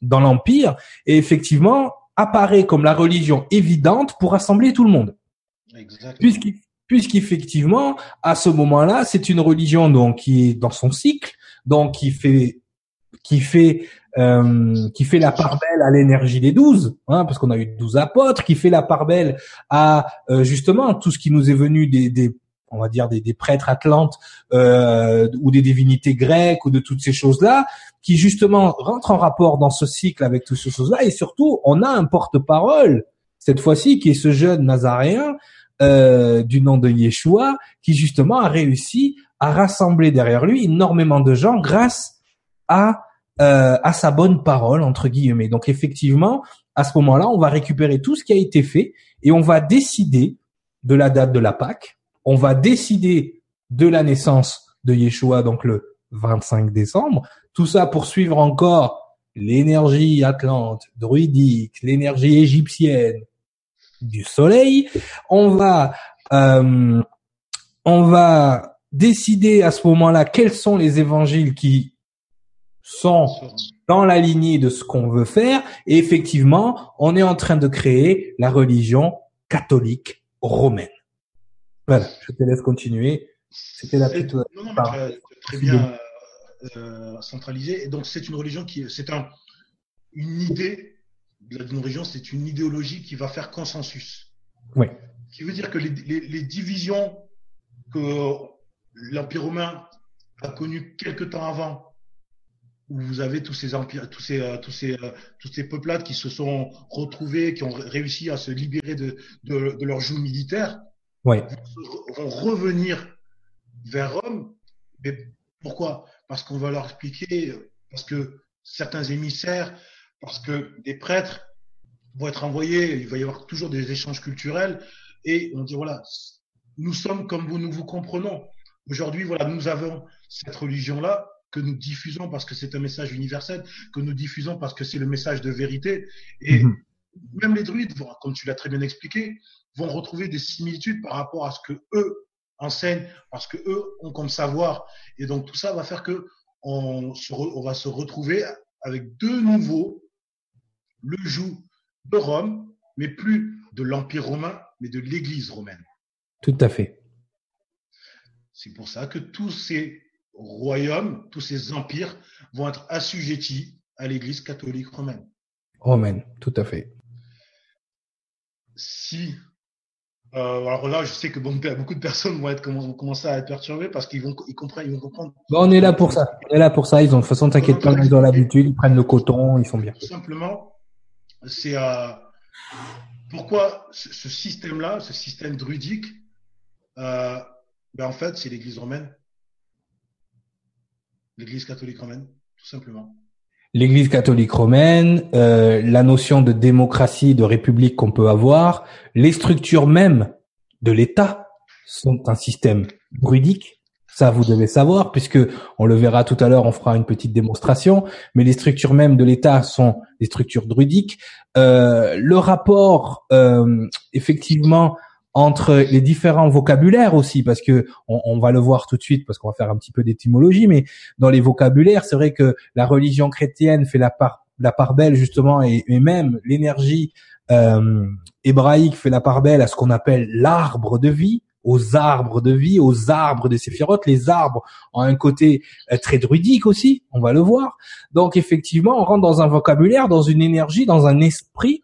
dans l'empire et effectivement apparaît comme la religion évidente pour rassembler tout le monde. Puisqu'effectivement, à ce moment-là, c'est une religion donc qui est dans son cycle, donc qui fait qui fait euh, qui fait la part belle à l'énergie des douze, hein, parce qu'on a eu douze apôtres, qui fait la part belle à euh, justement tout ce qui nous est venu des, des on va dire des, des prêtres atlantes euh, ou des divinités grecques ou de toutes ces choses-là, qui justement rentrent en rapport dans ce cycle avec toutes ces choses-là, et surtout on a un porte-parole cette fois-ci qui est ce jeune Nazaréen euh, du nom de Yeshua, qui justement a réussi à rassembler derrière lui énormément de gens grâce à euh, à sa bonne parole entre guillemets. Donc effectivement, à ce moment-là, on va récupérer tout ce qui a été fait et on va décider de la date de la Pâque. On va décider de la naissance de Yeshua, donc le 25 décembre. Tout ça pour suivre encore l'énergie atlante, druidique, l'énergie égyptienne, du soleil. On va, euh, on va décider à ce moment-là quels sont les évangiles qui sont dans la lignée de ce qu'on veut faire. Et effectivement, on est en train de créer la religion catholique romaine. Voilà, je te laisse continuer. C'était la petite. Non, non, mais très bien euh, centralisé. Et donc, c'est une religion qui, c'est un, une idée d'une religion, c'est une idéologie qui va faire consensus. Oui. Qui veut dire que les, les, divisions que l'Empire romain a connues quelque temps avant, où vous avez tous ces empires, tous ces, euh, tous ces, euh, ces peuplades qui se sont retrouvés, qui ont réussi à se libérer de, de, de leur joug militaire, ouais. vont revenir vers Rome. Mais pourquoi? Parce qu'on va leur expliquer, parce que certains émissaires parce que des prêtres vont être envoyés, il va y avoir toujours des échanges culturels, et on dit voilà, nous sommes comme vous, nous vous comprenons. Aujourd'hui, voilà, nous avons cette religion-là que nous diffusons parce que c'est un message universel, que nous diffusons parce que c'est le message de vérité. Et mhm. même les druides, comme tu l'as très bien expliqué, vont retrouver des similitudes par rapport à ce que eux enseignent, parce que eux ont comme savoir. Et donc tout ça va faire que on, on va se retrouver avec de nouveau le joug de Rome, mais plus de l'Empire romain, mais de l'Église romaine. Tout à fait. C'est pour ça que tous ces royaumes, tous ces empires vont être assujettis à l'Église catholique romaine. Romaine, tout à fait. Si euh, alors là, je sais que bon, <laughs> beaucoup de personnes vont être vont commencer à être perturbées parce qu'ils vont ils comprennent ils vont comprendre. Bon, on est là pour ça. On est là pour ça. Ils ont de toute façon, t'inquiète pas, ils ont l'habitude, ils prennent le coton, ils sont bien. Tout simplement, c'est euh, pourquoi ce, système-là, ce système druidique, euh, ben en fait, c'est l'Église romaine, l'Église catholique romaine, tout simplement. L'Église catholique romaine, euh, la notion de démocratie, de république qu'on peut avoir, les structures même de l'État sont un système druidique ça, vous devez savoir, puisque on le verra tout à l'heure, on fera une petite démonstration. Mais les structures même de l'État sont des structures druidiques. Euh, le rapport, euh, effectivement, entre les différents vocabulaires aussi, parce que on, va le voir tout de suite, parce qu'on va faire un petit peu d'étymologie, mais dans les vocabulaires, c'est vrai que la religion chrétienne fait la part, la part belle justement, et, et même l'énergie euh, hébraïque fait la part belle à ce qu'on appelle l'arbre de vie aux arbres de vie, aux arbres des séphirotes. Les arbres ont un côté euh, très druidique aussi, on va le voir. Donc effectivement, on rentre dans un vocabulaire, dans une énergie, dans un esprit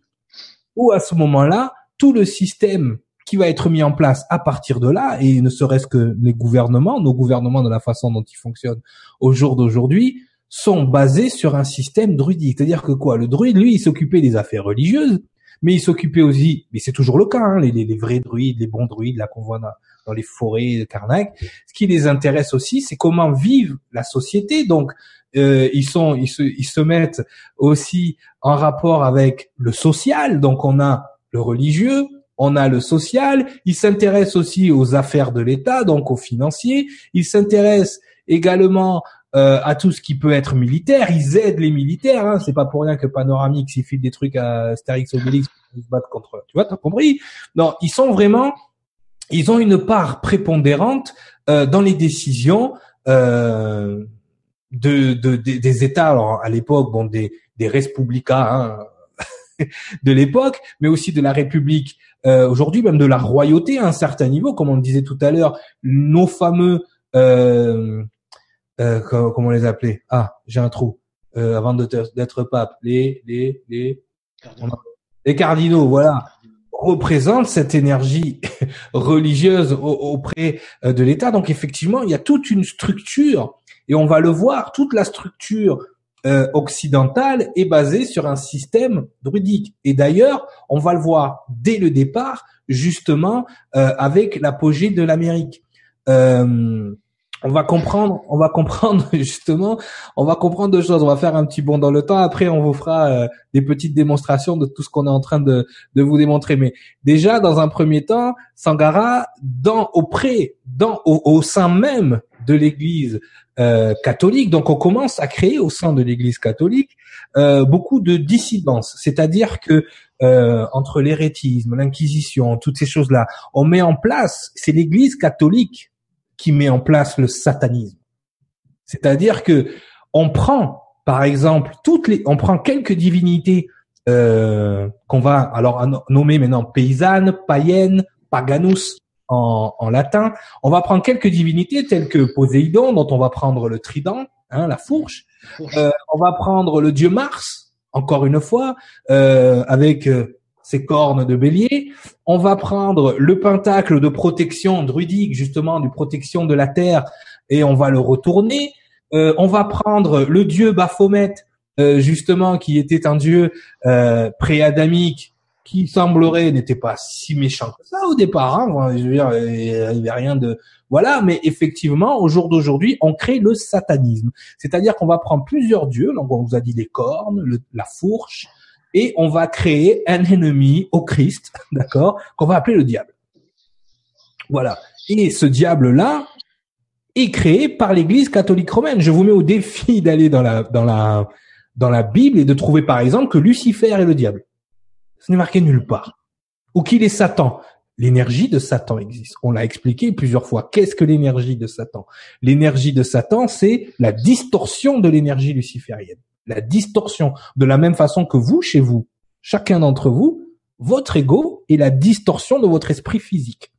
où à ce moment-là, tout le système qui va être mis en place à partir de là, et ne serait-ce que les gouvernements, nos gouvernements de la façon dont ils fonctionnent au jour d'aujourd'hui, sont basés sur un système druidique. C'est-à-dire que quoi? Le druide, lui, il s'occupait des affaires religieuses, mais il s'occupait aussi, mais c'est toujours le cas, hein, les, les, vrais druides, les bons druides, là qu'on voit dans, les forêts de Karnak. Ce qui les intéresse aussi, c'est comment vive la société. Donc, euh, ils sont, ils se, ils se mettent aussi en rapport avec le social. Donc, on a le religieux, on a le social. Ils s'intéressent aussi aux affaires de l'État, donc aux financiers. Ils s'intéressent également euh, à tout ce qui peut être militaire. Ils aident les militaires. Hein. C'est pas pour rien que Panoramix il file des trucs à Astérix Obélix pour se battre contre. Tu vois, t'as compris? Non, ils sont vraiment. Ils ont une part prépondérante euh, dans les décisions euh, de, de, des États. Alors à l'époque, bon, des des hein, <laughs> de l'époque, mais aussi de la République euh, aujourd'hui, même de la royauté à un certain niveau, comme on le disait tout à l'heure, nos fameux euh, euh, comment on les appelait Ah, j'ai un trou. Euh, avant d'être pape, les les les cardinaux. les cardinaux, voilà, représentent cette énergie <laughs> religieuse auprès euh, de l'État. Donc effectivement, il y a toute une structure et on va le voir, toute la structure euh, occidentale est basée sur un système druidique. Et d'ailleurs, on va le voir dès le départ, justement, euh, avec l'apogée de l'Amérique. Euh, on va comprendre, on va comprendre <laughs> justement, on va comprendre deux choses. On va faire un petit bond dans le temps. Après, on vous fera euh, des petites démonstrations de tout ce qu'on est en train de, vous démontrer. Mais déjà, dans un premier temps, Sangara, dans auprès, dans au, sein même de l'Église euh, catholique, donc on commence à créer au sein de l'Église catholique euh, beaucoup de dissidence. C'est-à-dire que euh, entre l'hérétisme, l'inquisition, toutes ces choses-là, on met en place. C'est l'Église catholique qui met en place le satanisme. C'est-à-dire que on prend, par exemple, toutes les, on prend quelques divinités euh, qu'on va alors nommer maintenant paysannes, païennes, paganus en, en, latin. On va prendre quelques divinités telles que Poséidon, dont on va prendre le trident, hein, la fourche. Euh, on va prendre le dieu Mars, encore une fois, euh, avec euh, ses cornes de bélier. On va prendre le pentacle de protection druidique, justement, du protection de la terre, et on va le retourner. Euh, on va prendre le dieu Baphomet, euh, justement, qui était un dieu euh, préadamique, qui semblerait n'était pas si méchant que ça au départ. Hein. Je veux dire, il n'y avait rien de voilà, mais effectivement, au jour d'aujourd'hui, on crée le satanisme, c'est-à-dire qu'on va prendre plusieurs dieux. Donc, on vous a dit les cornes, la fourche, et on va créer un ennemi au Christ, <laughs> d'accord, qu'on va appeler le diable. Voilà. Et ce diable-là est créé par l'Église catholique romaine. Je vous mets au défi <laughs> d'aller dans la dans la dans la Bible et de trouver par exemple que Lucifer est le diable. Ce n'est marqué nulle part. Ou qu'il est Satan. L'énergie de Satan existe. On l'a expliqué plusieurs fois. Qu'est-ce que l'énergie de Satan? L'énergie de Satan, c'est la distorsion de l'énergie luciférienne la distorsion. De la même façon que vous, chez vous, chacun d'entre vous, votre ego est la distorsion de votre esprit physique.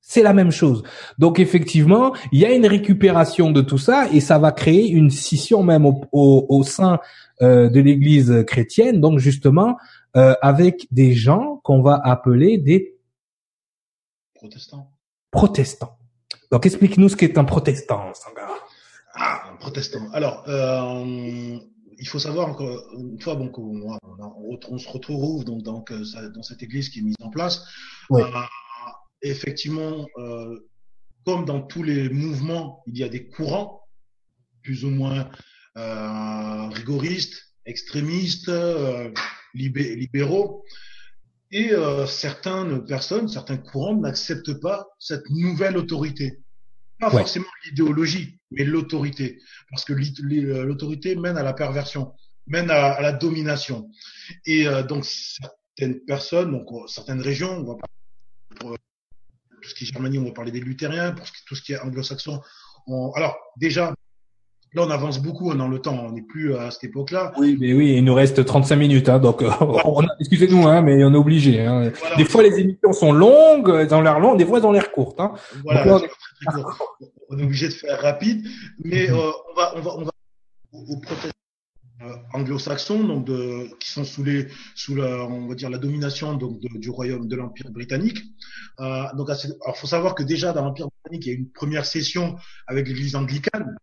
C'est la même chose. Donc effectivement, il y a une récupération de tout ça et ça va créer une scission même au, sein euh, de l'Église chrétienne. Donc justement, euh, avec des gens qu'on va appeler des protestants. Protestants. Donc explique-nous ce qu'est un protestant, Sangara. Ah, un protestant. Alors, euh, il faut savoir encore une fois, bon, on, on, se retrouve donc, donc dans cette église qui est mise en place. Euh, effectivement, euh, comme dans tous les mouvements, il y a des courants plus ou moins euh, rigoristes, extrémistes, libéraux. Et certaines personnes, certains courants n'acceptent pas cette nouvelle autorité. Pas forcément l'idéologie, mais l'autorité. Parce que l'autorité mène à la perversion, mène à, la domination. Et euh, donc, certaines personnes, donc certaines régions, on va pour euh, tout ce qui est Germanie, on va parler des luthériens, pour tout ce qui est anglo-saxon. Alors, déjà, Là, on avance beaucoup dans le temps. On n'est plus à cette époque-là. Oui, mais oui, il nous reste 35 minutes, hein, donc excusez-nous, hein, mais on est obligé. Hein. Des fois, les émissions sont longues, elles ont l'air longues, des fois, elles ont l'air courtes. Hein. Voilà, on... est... obligé de faire rapide, mais euh, on va, on va, on va aux protestants euh, anglo-saxons, donc de, qui sont sous les, sous la, on va dire la domination donc du royaume de l'empire britannique. Euh, donc, alors, faut savoir que déjà dans l'empire britannique, il y a une première session avec l'Église anglicane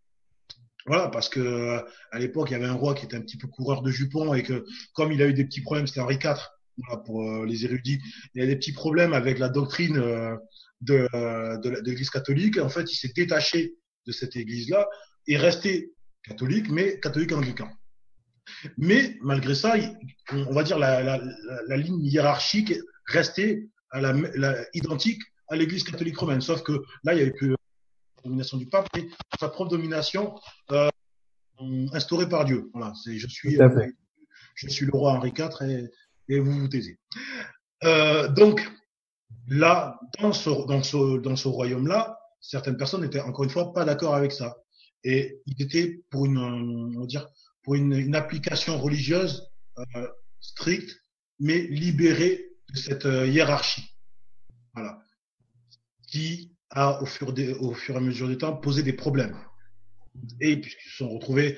voilà, parce que à l'époque, il y avait un roi qui était un petit peu coureur de jupons et que comme il a eu des petits problèmes, c'était Henri IV, voilà, pour euh, les érudits, il y a des petits problèmes avec la doctrine euh, de, de l'Église catholique. En fait, il s'est détaché de cette Église-là et resté catholique, mais catholique anglican. Mais malgré ça, on va dire la, la, la, ligne hiérarchique restait à la, identique à l'Église catholique romaine, sauf que là, il y avait plus domination du pape, mais sa propre domination euh, instaurée par Dieu. Voilà, c'est je suis euh, je suis le roi Henri IV et, et vous vous taisez. Euh, donc là, dans ce dans ce dans ce royaume-là, certaines personnes n'étaient encore une fois pas d'accord avec ça et ils étaient pour une on va dire pour une, une application religieuse euh, stricte mais libérée de cette euh, hiérarchie. Voilà. Qui a, au fur, au fur et à mesure du temps, posé des problèmes. Et puisqu'ils se sont retrouvés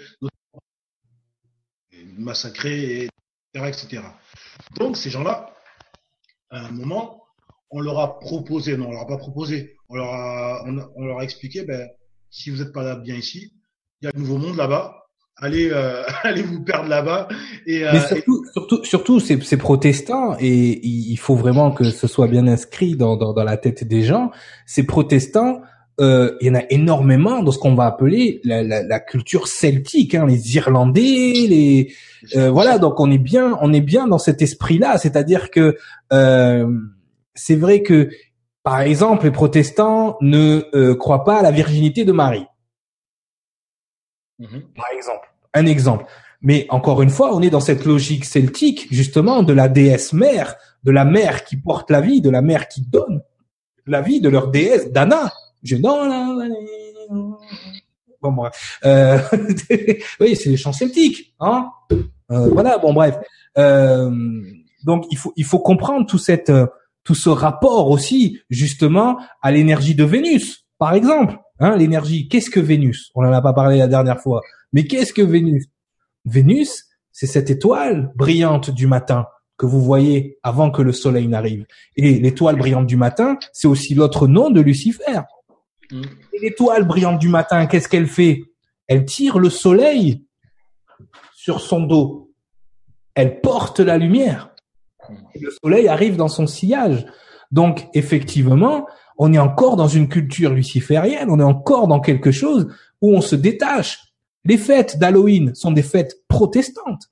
massacrés, etc.. Donc, ces gens-là, à un moment, on leur a proposé, non, on leur a pas proposé, on leur a, expliqué, ben, si vous n'êtes pas bien ici, il y a le nouveau monde là-bas, allez, euh, <laughs> allez vous perdre là-bas. Et, euh, Mais surtout, surtout, surtout, c'est protestants et il faut vraiment que ce soit bien inscrit dans, dans, dans la tête des gens. Ces protestants, euh, il y en a énormément dans ce qu'on va appeler la, la, la culture celtique, hein, les Irlandais, les euh, voilà. Donc on est bien, on est bien dans cet esprit-là, c'est-à-dire que euh, c'est vrai que par exemple les protestants ne euh, croient pas à la virginité de Marie. Mhm. Par exemple. Un exemple. Mais encore une fois, on est dans cette logique celtique, justement, de la déesse mère, de la mère qui porte la vie, de la mère qui donne la vie, de leur déesse, Dana. Je donne Bon, bref. Euh, <laughs> oui, c'est les chants celtiques. Hein euh, voilà, bon, bref. Euh, donc, il faut, il faut comprendre tout, cette, tout ce rapport aussi, justement, à l'énergie de Vénus, par exemple. Hein, l'énergie. Qu'est-ce que Vénus? On n'en a pas parlé la dernière fois. Mais qu'est-ce que Vénus? Vénus, c'est cette étoile brillante du matin que vous voyez avant que le soleil n'arrive. Et l'étoile brillante du matin, c'est aussi l'autre nom de Lucifer. Mm. Et l'étoile brillante du matin, qu'est-ce qu'elle fait? Elle tire le soleil sur son dos. Elle porte la lumière. Et le soleil arrive dans son sillage. Donc, effectivement, on est encore dans une culture luciférienne, on est encore dans quelque chose où on se détache. Les fêtes d'Halloween sont des fêtes protestantes.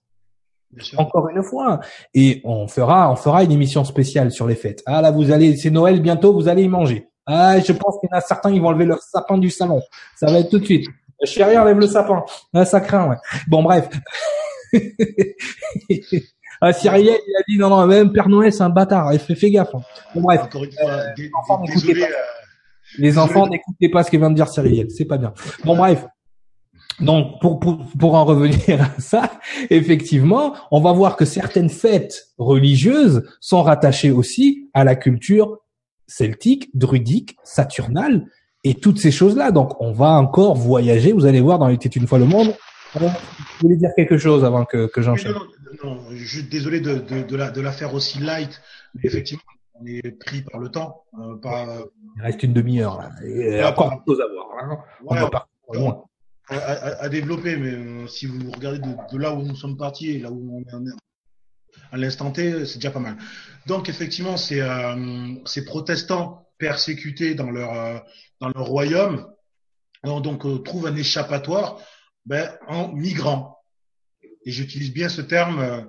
Encore une fois. Et on fera, on fera une émission spéciale sur les fêtes. Ah là, vous allez, c'est Noël bientôt, vous allez y manger. Ah, je pense qu'il y en a certains, ils vont enlever leur sapin du salon. Ça va être tout de suite. Chérie, enlève le sapin. Ah, ça craint, ouais. Bon, bref. <laughs> Ah, Cyrielle, il a dit non, non, même Père Noël, c'est un bâtard. Il fait, fais gaffe. Hein. Bon, bref. Encore une fois, euh, les enfants, n'écoutez pas. Euh, les enfants, n'écoutez pas ce que vient de dire Cyrielle. C'est pas bien. Bon, bref. Donc, pour, pour, pour en revenir à ça, effectivement, on va voir que certaines fêtes religieuses sont rattachées aussi à la culture celtique, druidique, saturnale, et toutes ces choses-là. Donc, on va encore voyager. Vous allez voir dans l'été une fois le monde. Vous voulez dire quelque chose avant que, que j'enchaîne? Non, je suis désolé de, de, de, la, de la faire aussi light, mais effectivement, on est pris par le temps. Euh, par, Il reste une demi-heure. Là. Il y a encore des choses à voir. Hein. On va loin. À, à, à, développer, mais euh, si vous regardez de, là où nous sommes partis et là où on est à l'instant T, c'est déjà pas mal. Donc effectivement, ces, euh, ces protestants persécutés dans leur euh, dans leur royaume, donc euh, trouvent un échappatoire ben, en migrant et j'utilise bien ce terme euh,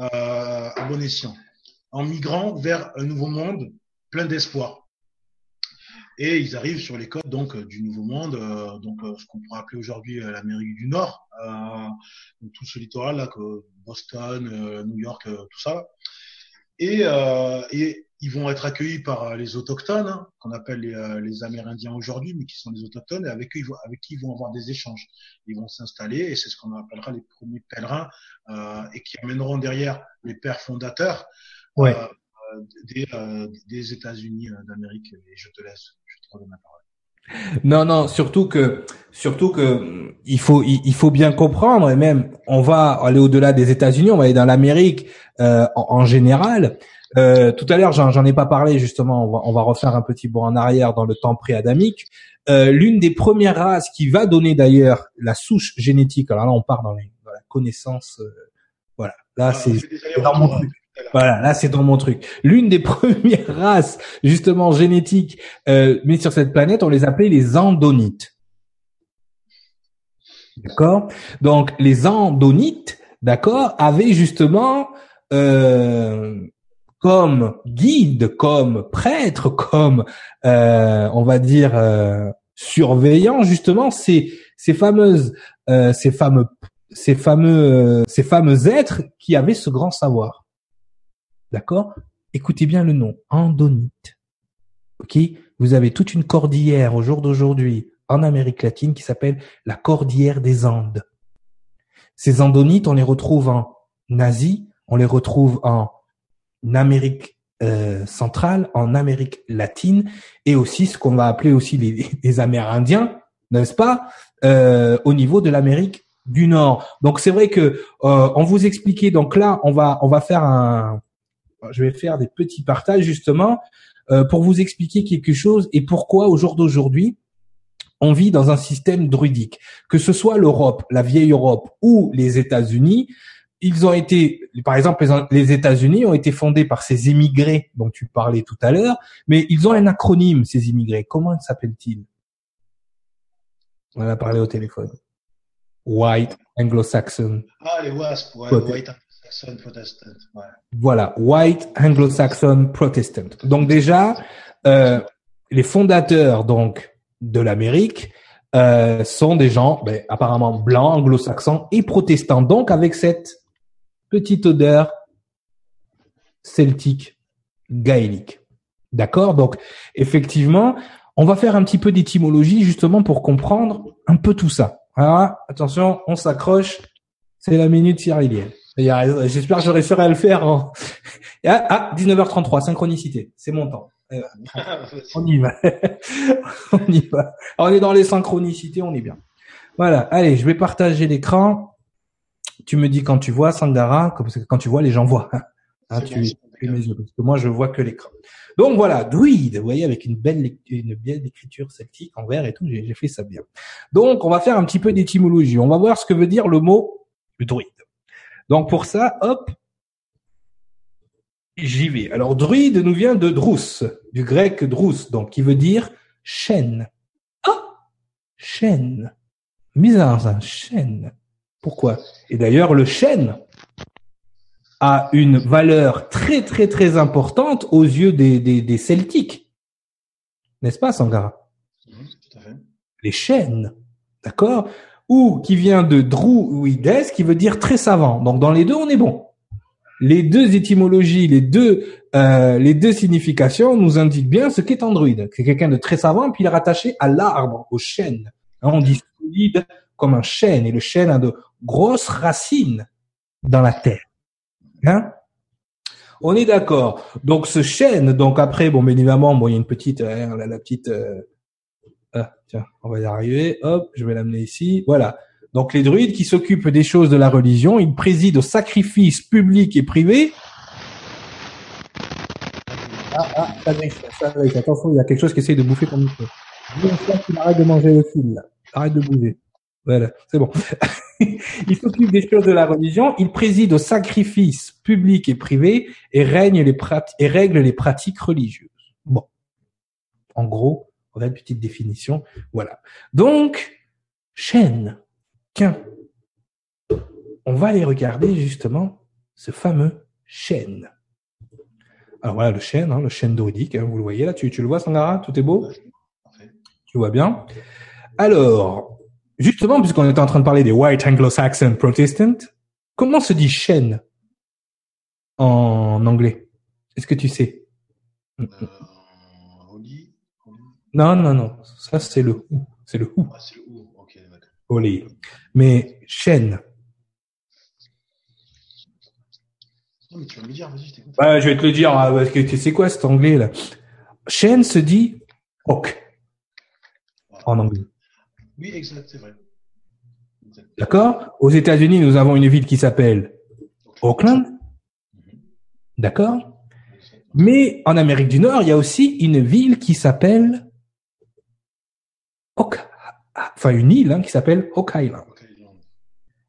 euh, à bon escient, en migrant vers un nouveau monde plein d'espoir. Et ils arrivent sur les côtes donc du Nouveau Monde, euh, donc ce qu'on pourrait appeler aujourd'hui l'Amérique du Nord, tout ce littoral là, que Boston, New York, tout ça. euh, et ils vont être accueillis par euh, les autochtones, hein, qu'on appelle les, euh, les, Amérindiens aujourd'hui, mais qui sont les autochtones, et avec eux, ils vont, avec qui ils vont avoir des échanges. Ils vont s'installer, et c'est ce qu'on appellera les premiers pèlerins, euh, et qui amèneront derrière les pères fondateurs ouais. euh, des, des États-Unis d'Amérique. Et je te laisse, je te redonne la parole. Non, non, surtout que, surtout que, il faut, il, faut bien comprendre, et même, on va aller au-delà des États-Unis, on va aller dans l'Amérique euh, en, en, général. Euh, tout à l'heure, j'en ai pas parlé justement. On va, on va, refaire un petit bond en arrière dans le temps pré-adamique. Euh, L'une des premières races qui va donner d'ailleurs la souche génétique. Alors là, on part dans, les, dans la connaissance. Euh, voilà, là ah, c'est dans mon truc. Voilà, là c'est dans mon truc. L'une des <laughs> premières races justement génétiques euh, mais sur cette planète, on les appelait les andonites. D'accord? Donc les andonites, d'accord, avaient justement euh, comme guide, comme prêtre, comme euh, on va dire euh, surveillant justement ces ces fameuses euh, ces fameux ces fameux ces fameux êtres qui avaient ce grand savoir. D'accord? Écoutez bien le nom, Andonite. OK? Vous avez toute une cordillère au jour d'aujourd'hui en Amérique latine qui s'appelle la cordillère des Andes. Ces Andonites, on les retrouve en Asie, on les retrouve en Amérique euh, centrale, en Amérique latine, et aussi ce qu'on va appeler aussi les, les Amérindiens, n'est-ce pas, euh, au niveau de l'Amérique du Nord. Donc c'est vrai que euh, on vous expliquait. Donc là, on va on va faire un, je vais faire des petits partages justement euh, pour vous expliquer quelque chose et pourquoi au jour d'aujourd'hui on vit dans un système druidique, que ce soit l'Europe, la vieille Europe ou les États-Unis ils ont été, par exemple, les États-Unis ont été fondés par ces immigrés dont tu parlais tout à l'heure, mais ils ont un acronyme, ces immigrés. Comment s'appellent-ils? On en a parlé au téléphone. White Anglo-Saxon. Ah, les WASP, ouais, White Anglo-Saxon Protestant. Ouais. Voilà, White Anglo-Saxon Protestant. Donc déjà, euh, les fondateurs donc de l'Amérique euh, sont des gens ben, apparemment blancs, anglo-saxons et protestants. Donc avec cette petite odeur celtique, gaélique. D'accord? Donc, effectivement, on va faire un petit peu d'étymologie justement pour comprendre un peu tout ça. Alors, attention, on s'accroche. C'est la minute cyrilienne. J'espère que je réussirai à le faire en... <laughs> Ah, 19h33, ah, synchronicité. C'est mon temps. Euh, <laughs> on y va. <laughs> on y va. on est dans les synchronicités, on est bien. Voilà. Allez, je vais partager l'écran tu me dis quand tu vois Sangara, comme quand tu vois, les gens voient. Hein, tu, mes yeux, parce que moi, je vois que l'écran. Donc voilà, druide, vous voyez, avec une belle, une belle écriture celtique en vert et tout, j'ai fait ça bien. Donc, on va faire un petit peu d'étymologie. On va voir ce que veut dire le mot druide. Donc pour ça, hop, j'y vais. Alors druide nous vient de drous, du grec drous, donc qui veut dire chêne. Ah, chêne. Mise dans un chêne. Pourquoi? Et d'ailleurs, le chêne a une valeur très très très importante aux yeux des, des, Celtiques. N'est-ce pas, Sangara? Les chênes, d'accord? Ou qui vient de druides, qui veut dire très savant. Donc dans les deux, on est bon. Les deux étymologies, les deux euh, les deux significations nous indiquent bien ce qu'est un druide. C'est quelqu'un de très savant, puis il est rattaché à l'arbre, au chêne. on dit solide comme un chêne, et le chêne a de grosses racines dans la terre. Hein? On est d'accord. Donc ce chêne, donc après, bon, bien évidemment, bon, il y a une petite, hein, la, petite, euh, ah, tiens, on va y arriver. Hop, je vais l'amener ici. Voilà. Donc les druides qui s'occupent des choses de la religion, ils président aux sacrifices publics et privés. Ah, ah, ça ça Attention, il y a quelque chose qui essaye de bouffer ton micro. Arrête de manger le fil. Arrête de bouger. Voilà, c'est bon. <laughs> il s'occupe des choses de la religion, il préside aux sacrifices publics et privés et, règne les et règle les pratiques religieuses. Bon. En gros, on a une petite définition. Voilà. Donc, chêne, qu'un. On va aller regarder justement ce fameux chêne. Alors voilà le chêne, hein, le chêne druidique, hein, vous le voyez là, tu, tu le vois Sangara, tout est beau? Tu vois bien? Alors, Justement, puisqu'on était en train de parler des White Anglo-Saxon Protestant, comment se dit chêne en anglais? Est-ce que tu sais? Euh, Oli Oli Non, non, non. Ça, c'est le ou. C'est le ou. Ah, c'est le ou. Ok, d'accord. Oli. Mais Shen. Non, mais tu vas me dire, vas-y, je t'écoute. Bah, je vais te le dire, ah, parce que tu sais quoi cet anglais là? Shen se dit ok en anglais. Oui, exact, c'est vrai. D'accord? Aux États-Unis, nous avons une ville qui s'appelle Oakland. Mhm. D'accord? Mais en Amérique du Nord, il y a aussi une ville qui s'appelle Oak, enfin une île hein, qui s'appelle Oak Island.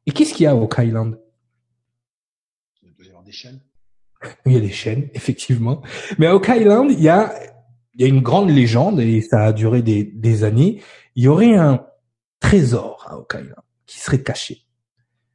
Et qu'est-ce qu'il y a à Oak Island? Il doit y avoir des chaînes. Il y a des chaînes, <laughs> effectivement. Mais à Oak Island, il y a, il y a une grande légende et ça a duré des, des années. Il y aurait un trésor à Island qui serait caché.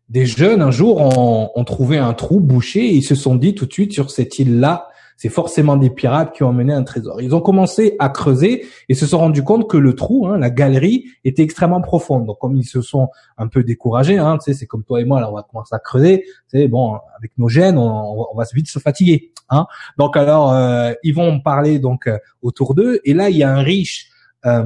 Des jeunes, un jour, ont, ont trouvé un trou bouché et ils se sont dit tout de suite sur cette île-là, c'est forcément des pirates qui ont emmené un trésor. Ils ont commencé à creuser et se sont rendus compte que le trou, hein, la galerie, était extrêmement profonde. Donc comme ils se sont un peu découragés, hein, tu sais, c'est comme toi et moi, là on va commencer à creuser. Tu sais, bon, avec nos gènes, on, on va vite se fatiguer. Hein. Donc alors, euh, ils vont parler donc euh, autour d'eux. Et là, il y a un riche, euh,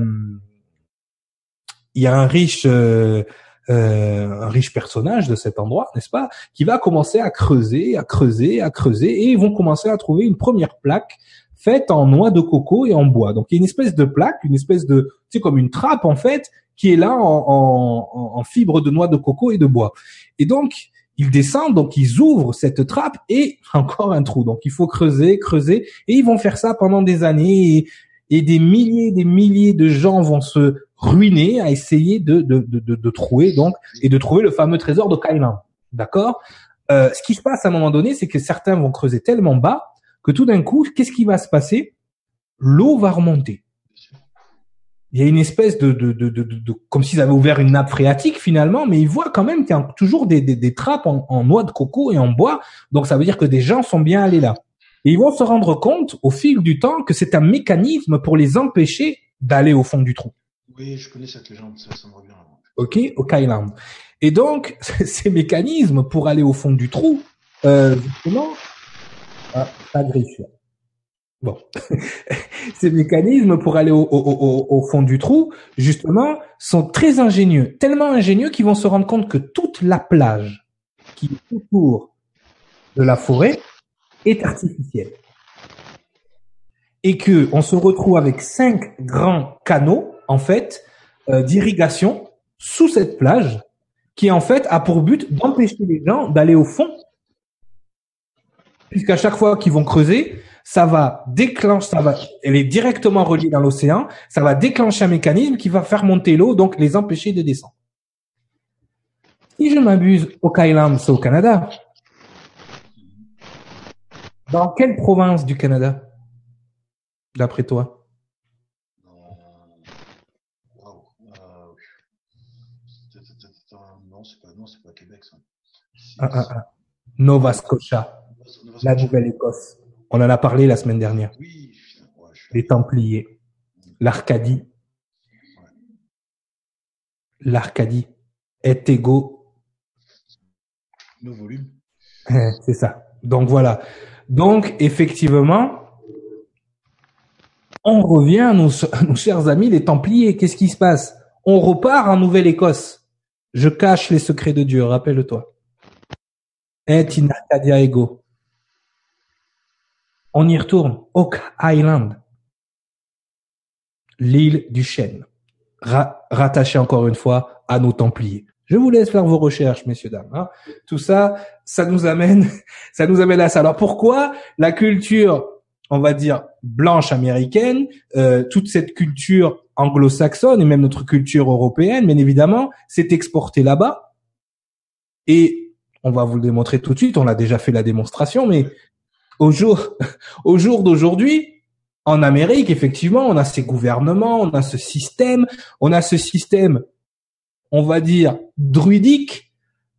il y a un riche, euh, euh, un riche personnage de cet endroit, n'est-ce pas, qui va commencer à creuser, à creuser, à creuser, et ils vont commencer à trouver une première plaque faite en noix de coco et en bois. Donc il y a une espèce de plaque, une espèce de, sais, comme une trappe en fait, qui est là en, en, en- fibre de noix de coco et de bois. Et donc ils descendent, donc ils ouvrent cette trappe et <laughs> encore un trou. Donc il faut creuser, creuser, et ils vont faire ça pendant des années. Et des milliers, des milliers de gens vont se ruiner à essayer de, de, de, de, de trouver donc et de trouver le fameux trésor de Kailan. D'accord? Euh, Ce qui se passe à un moment donné, c'est que certains vont creuser tellement bas que tout d'un coup, qu'est-ce qui va se passer? L'eau va remonter. Il y a une espèce de, de, de, de, comme s'ils avaient ouvert une nappe phréatique finalement, mais ils voient quand même qu'il y a toujours des, des, des trappes en, en noix de coco et en bois. Donc ça veut dire que des gens sont bien allés là. Et ils vont se rendre compte au fil du temps que c'est un mécanisme pour les empêcher d'aller au fond du trou. Oui, je connais cette légende, ça, ça me revient. OK, au Kailand. Et donc, <laughs> ces mécanismes pour aller au fond du trou, euh, justement, ah, pas. Bon, <laughs> ces mécanismes pour aller au, au, au, au fond du trou, justement, sont très ingénieux, tellement ingénieux qu'ils vont se rendre compte que toute la plage qui est autour de la forêt est artificielle. Et que on se retrouve avec cinq grands canaux, en fait, euh, d'irrigation sous cette plage, qui en fait a pour but d'empêcher les gens d'aller au fond, puisqu'à chaque fois qu'ils vont creuser, ça va déclencher, ça va, elle est directement reliée dans l'océan, ça va déclencher un mécanisme qui va faire monter l'eau, donc les empêcher de descendre. Si je m'abuse, Oak Island, c'est au Canada. Dans quelle province du Canada, d'après toi? Non, c'est pas, non, c'est pas Québec, ça. Ah, ah, ah. Nova Scotia, la. Nouvelle-Écosse. On en a parlé la semaine dernière. Oui, putain, ouais, je suis Les Templiers, l'Arcadie, l'Arcadie est égaux. Nos volumes. <laughs> C'est ça. Donc voilà. Donc effectivement, on revient nos, chers amis les Templiers. Qu'est-ce qui se passe? On repart en Nouvelle-Écosse. Je cache les secrets de Dieu, rappelle-toi. Et in Arcadia ego. On y retourne. Oak Island. L'île du chêne. Ra- rattaché encore une fois à nos Templiers. Je vous laisse faire vos recherches, messieurs, dames. hein. Tout ça, ça nous amène, <laughs> ça nous amène à ça. Alors pourquoi la culture, on va dire blanche américaine, euh, toute cette culture anglo-saxonne et même notre culture européenne, bien évidemment, s'est exportée là-bas? Et on va vous le démontrer tout de suite. On a déjà fait la démonstration, mais au jour, <laughs> au jour d'aujourd'hui, en Amérique, effectivement, on a ces gouvernements, on a ce système, on a ce système, on va dire druidique.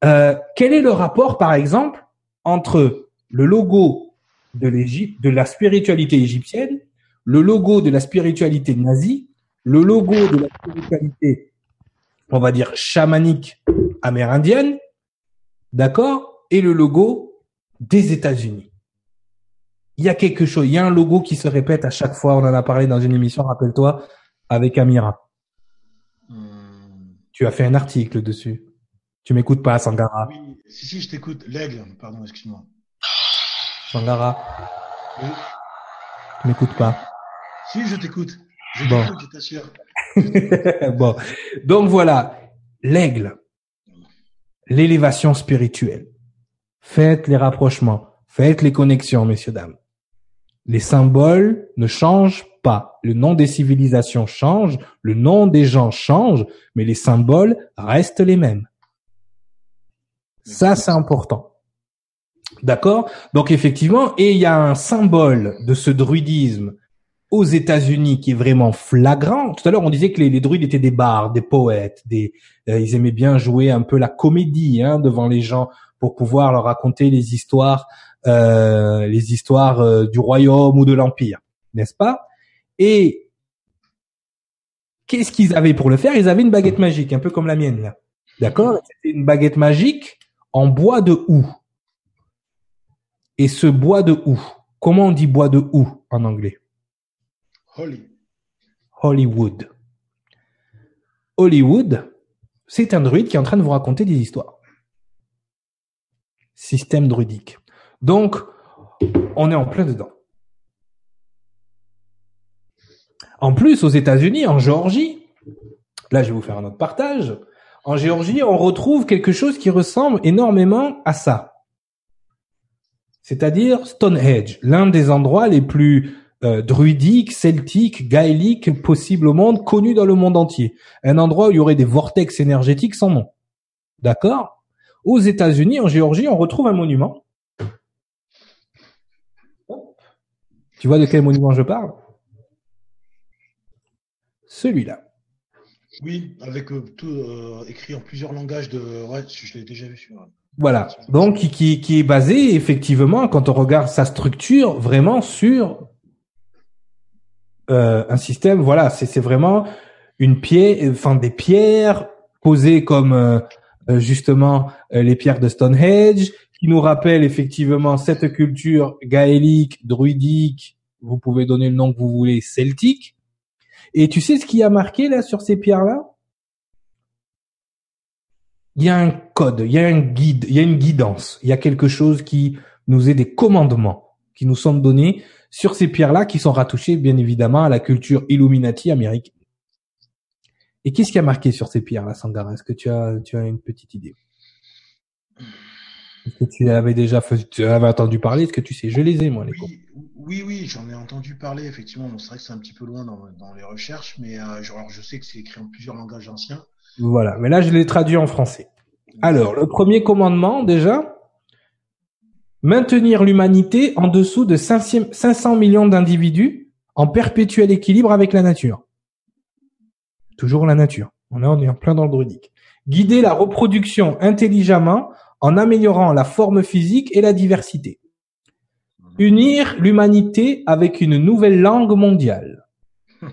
Euh, quel est le rapport, par exemple, entre le logo de l'Égypte, de la spiritualité égyptienne, le logo de la spiritualité nazie, le logo de la spiritualité, on va dire chamanique amérindienne, d'accord, et le logo des États-Unis. il y a quelque chose, il y a un logo qui se répète à chaque fois. On en a parlé dans une émission, rappelle-toi, avec Amira. Tu as fait un article dessus. Tu m'écoutes pas, Sangara. Oui, si, si, je t'écoute. L'aigle, pardon, excuse-moi. Sangara. Oui. Tu m'écoutes pas. Si, je t'écoute. Je t'écoute, je t'assure. <laughs> bon. Donc voilà. L'aigle. L'élévation spirituelle. Faites les rapprochements. Faites les connexions, messieurs, dames. Les symboles ne changent Le nom des civilisations change, le nom des gens change, mais les symboles restent les mêmes. Ça, c'est important. D'accord? Donc effectivement, et il y a un symbole de ce druidisme aux États-Unis qui est vraiment flagrant. Tout à l'heure, on disait que les, druides étaient des bards, des poètes, euh, ils aimaient bien jouer un peu la comédie hein, devant les gens pour pouvoir leur raconter les histoires euh, les histoires euh, du royaume ou de l'empire, n'est-ce pas? Et qu'est-ce qu'ils avaient pour le faire? Ils avaient une baguette magique, un peu comme la mienne là. D'accord? C'était une baguette magique en bois de houx. Et ce bois de houx, comment on dit bois de houx en anglais? Holly. Hollywood. Hollywood, c'est un druide qui est en train de vous raconter des histoires. Système druidique. Donc, on est en plein dedans. En plus, aux États-Unis, en Géorgie, là je vais vous faire un autre partage, en Géorgie, on retrouve quelque chose qui ressemble énormément à ça. C'est-à-dire Stonehenge, l'un des endroits les plus euh, druidiques, celtiques, gaéliques possibles au monde, connus dans le monde entier. Un endroit où il y aurait des vortex énergétiques sans nom. D'accord? Aux États-Unis, en Géorgie, on retrouve un monument Tu vois de quel monument je parle? Celui-là. Oui, avec euh, tout euh, écrit en plusieurs langages de. Ouais, je l'ai déjà vu sur. Voilà. Donc qui, qui est basé effectivement quand on regarde sa structure vraiment sur euh, un système. Voilà, c'est vraiment une pierre, enfin des pierres posées comme justement les pierres de Stonehenge, qui nous rappelle effectivement cette culture gaélique, druidique, vous pouvez donner le nom que vous voulez, celtique. Et tu sais ce qui a marqué là sur ces pierres-là? Il y a un code, il y a un guide, il y a une guidance, il y a quelque chose qui nous est des commandements qui nous sont donnés sur ces pierres-là qui sont rattachées bien évidemment à la culture Illuminati américaine. Et qu'est-ce qui a marqué sur ces pierres-là, Sangara? Est-ce que tu as, tu as une petite idée? Est-ce que tu avais déjà fait, tu avais entendu parler? Est-ce que tu sais? Je les ai, moi, les oui, oui, oui, j'en ai entendu parler, effectivement. c'est vrai que c'est un petit peu loin dans, les recherches, mais euh, je sais que c'est écrit en plusieurs langages anciens. Voilà, mais là, je l'ai traduit en français. Alors, le premier commandement, déjà, maintenir l'humanité en dessous de 500 millions d'individus en perpétuel équilibre avec la nature. Toujours la nature. On est en plein dans le druidique. Guider la reproduction intelligemment en améliorant la forme physique et la diversité. Unir l'humanité avec une nouvelle langue mondiale. <laughs>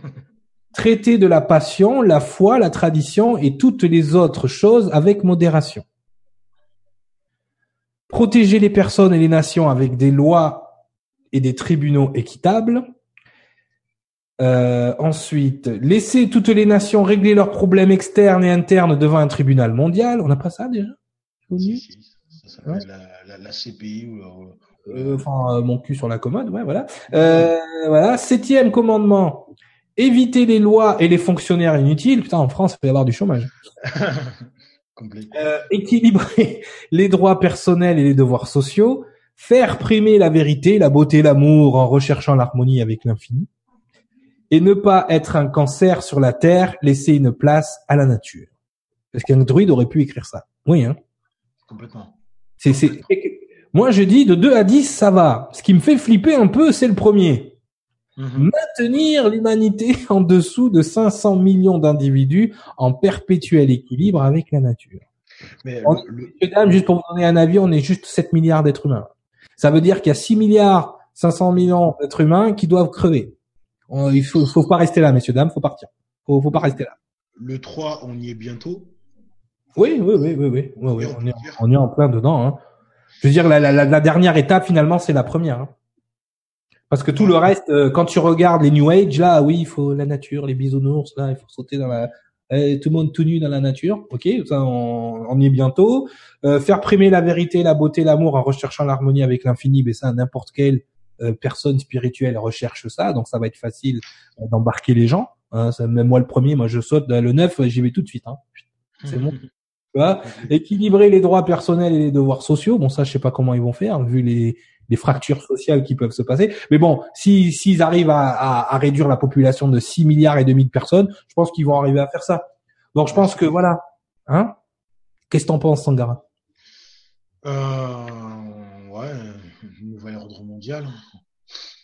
Traiter de la passion, la foi, la tradition et toutes les autres choses avec modération. Protéger les personnes et les nations avec des lois et des tribunaux équitables. Euh, ensuite, laisser toutes les nations régler leurs problèmes externes et internes devant un tribunal mondial. On n'a pas ça déjà? La, CPI ou euh, enfin euh, mon cul sur la commode, ouais voilà. Euh, voilà, septième commandement éviter les lois et les fonctionnaires inutiles. Putain, en France, il va y avoir du chômage. <laughs> équilibrer <laughs> les droits personnels et les devoirs sociaux, faire primer la vérité, la beauté, l'amour en recherchant l'harmonie avec l'infini, et ne pas être un cancer sur la terre, laisser une place à la nature. Est-ce qu'un druide aurait pu écrire ça Oui, hein Complètement. C'est, c'est, moi, je dis de 2 à 10, ça va. Ce qui me fait flipper un peu, c'est le premier. Mhm. Maintenir l'humanité <laughs> en dessous de 500 millions d'individus en perpétuel équilibre avec la nature. Mais juste pour vous donner un avis, on est juste 7 milliards d'êtres humains. Ça veut dire qu'il y a 6 milliards 500 millions d'êtres humains qui doivent crever. Il faut, faut pas rester là, messieurs, dames, faut partir. Faut, faut pas rester là. Le 3, on y est bientôt. Oui, oui, oui, oui, oui. oui, On, est, on, est, en plein dedans. Hein. Je veux dire, la, la, la dernière étape, finalement, c'est la première. Hein. Parce que tout le reste, euh, quand tu regardes les New Age, là, oui, il faut la nature, les bisounours, là, il faut sauter dans la, euh, tout le monde tout nu dans la nature, ok, ça on, on y est bientôt. Euh, faire primer la vérité, la beauté, l'amour en recherchant l'harmonie avec l'infini, mais ça n'importe quelle euh, personne spirituelle recherche ça, donc ça va être facile euh, d'embarquer les gens. Hein, ça, même moi le premier, moi je saute le 9, j'y vais tout de suite. Hein. C'est bon. <laughs> Tu vois équilibrer les droits personnels et les devoirs sociaux. Bon, ça, je sais pas comment ils vont faire, vu les, les fractures sociales qui peuvent se passer. Mais bon, si s'ils arrivent à, à, à, réduire la population de 6 milliards et demi de personnes, je pense qu'ils vont arriver à faire ça. Donc je pense que voilà. Hein? Qu'est-ce que t'en penses, Sangara? Euh, Ouais, nouvel ordre mondial.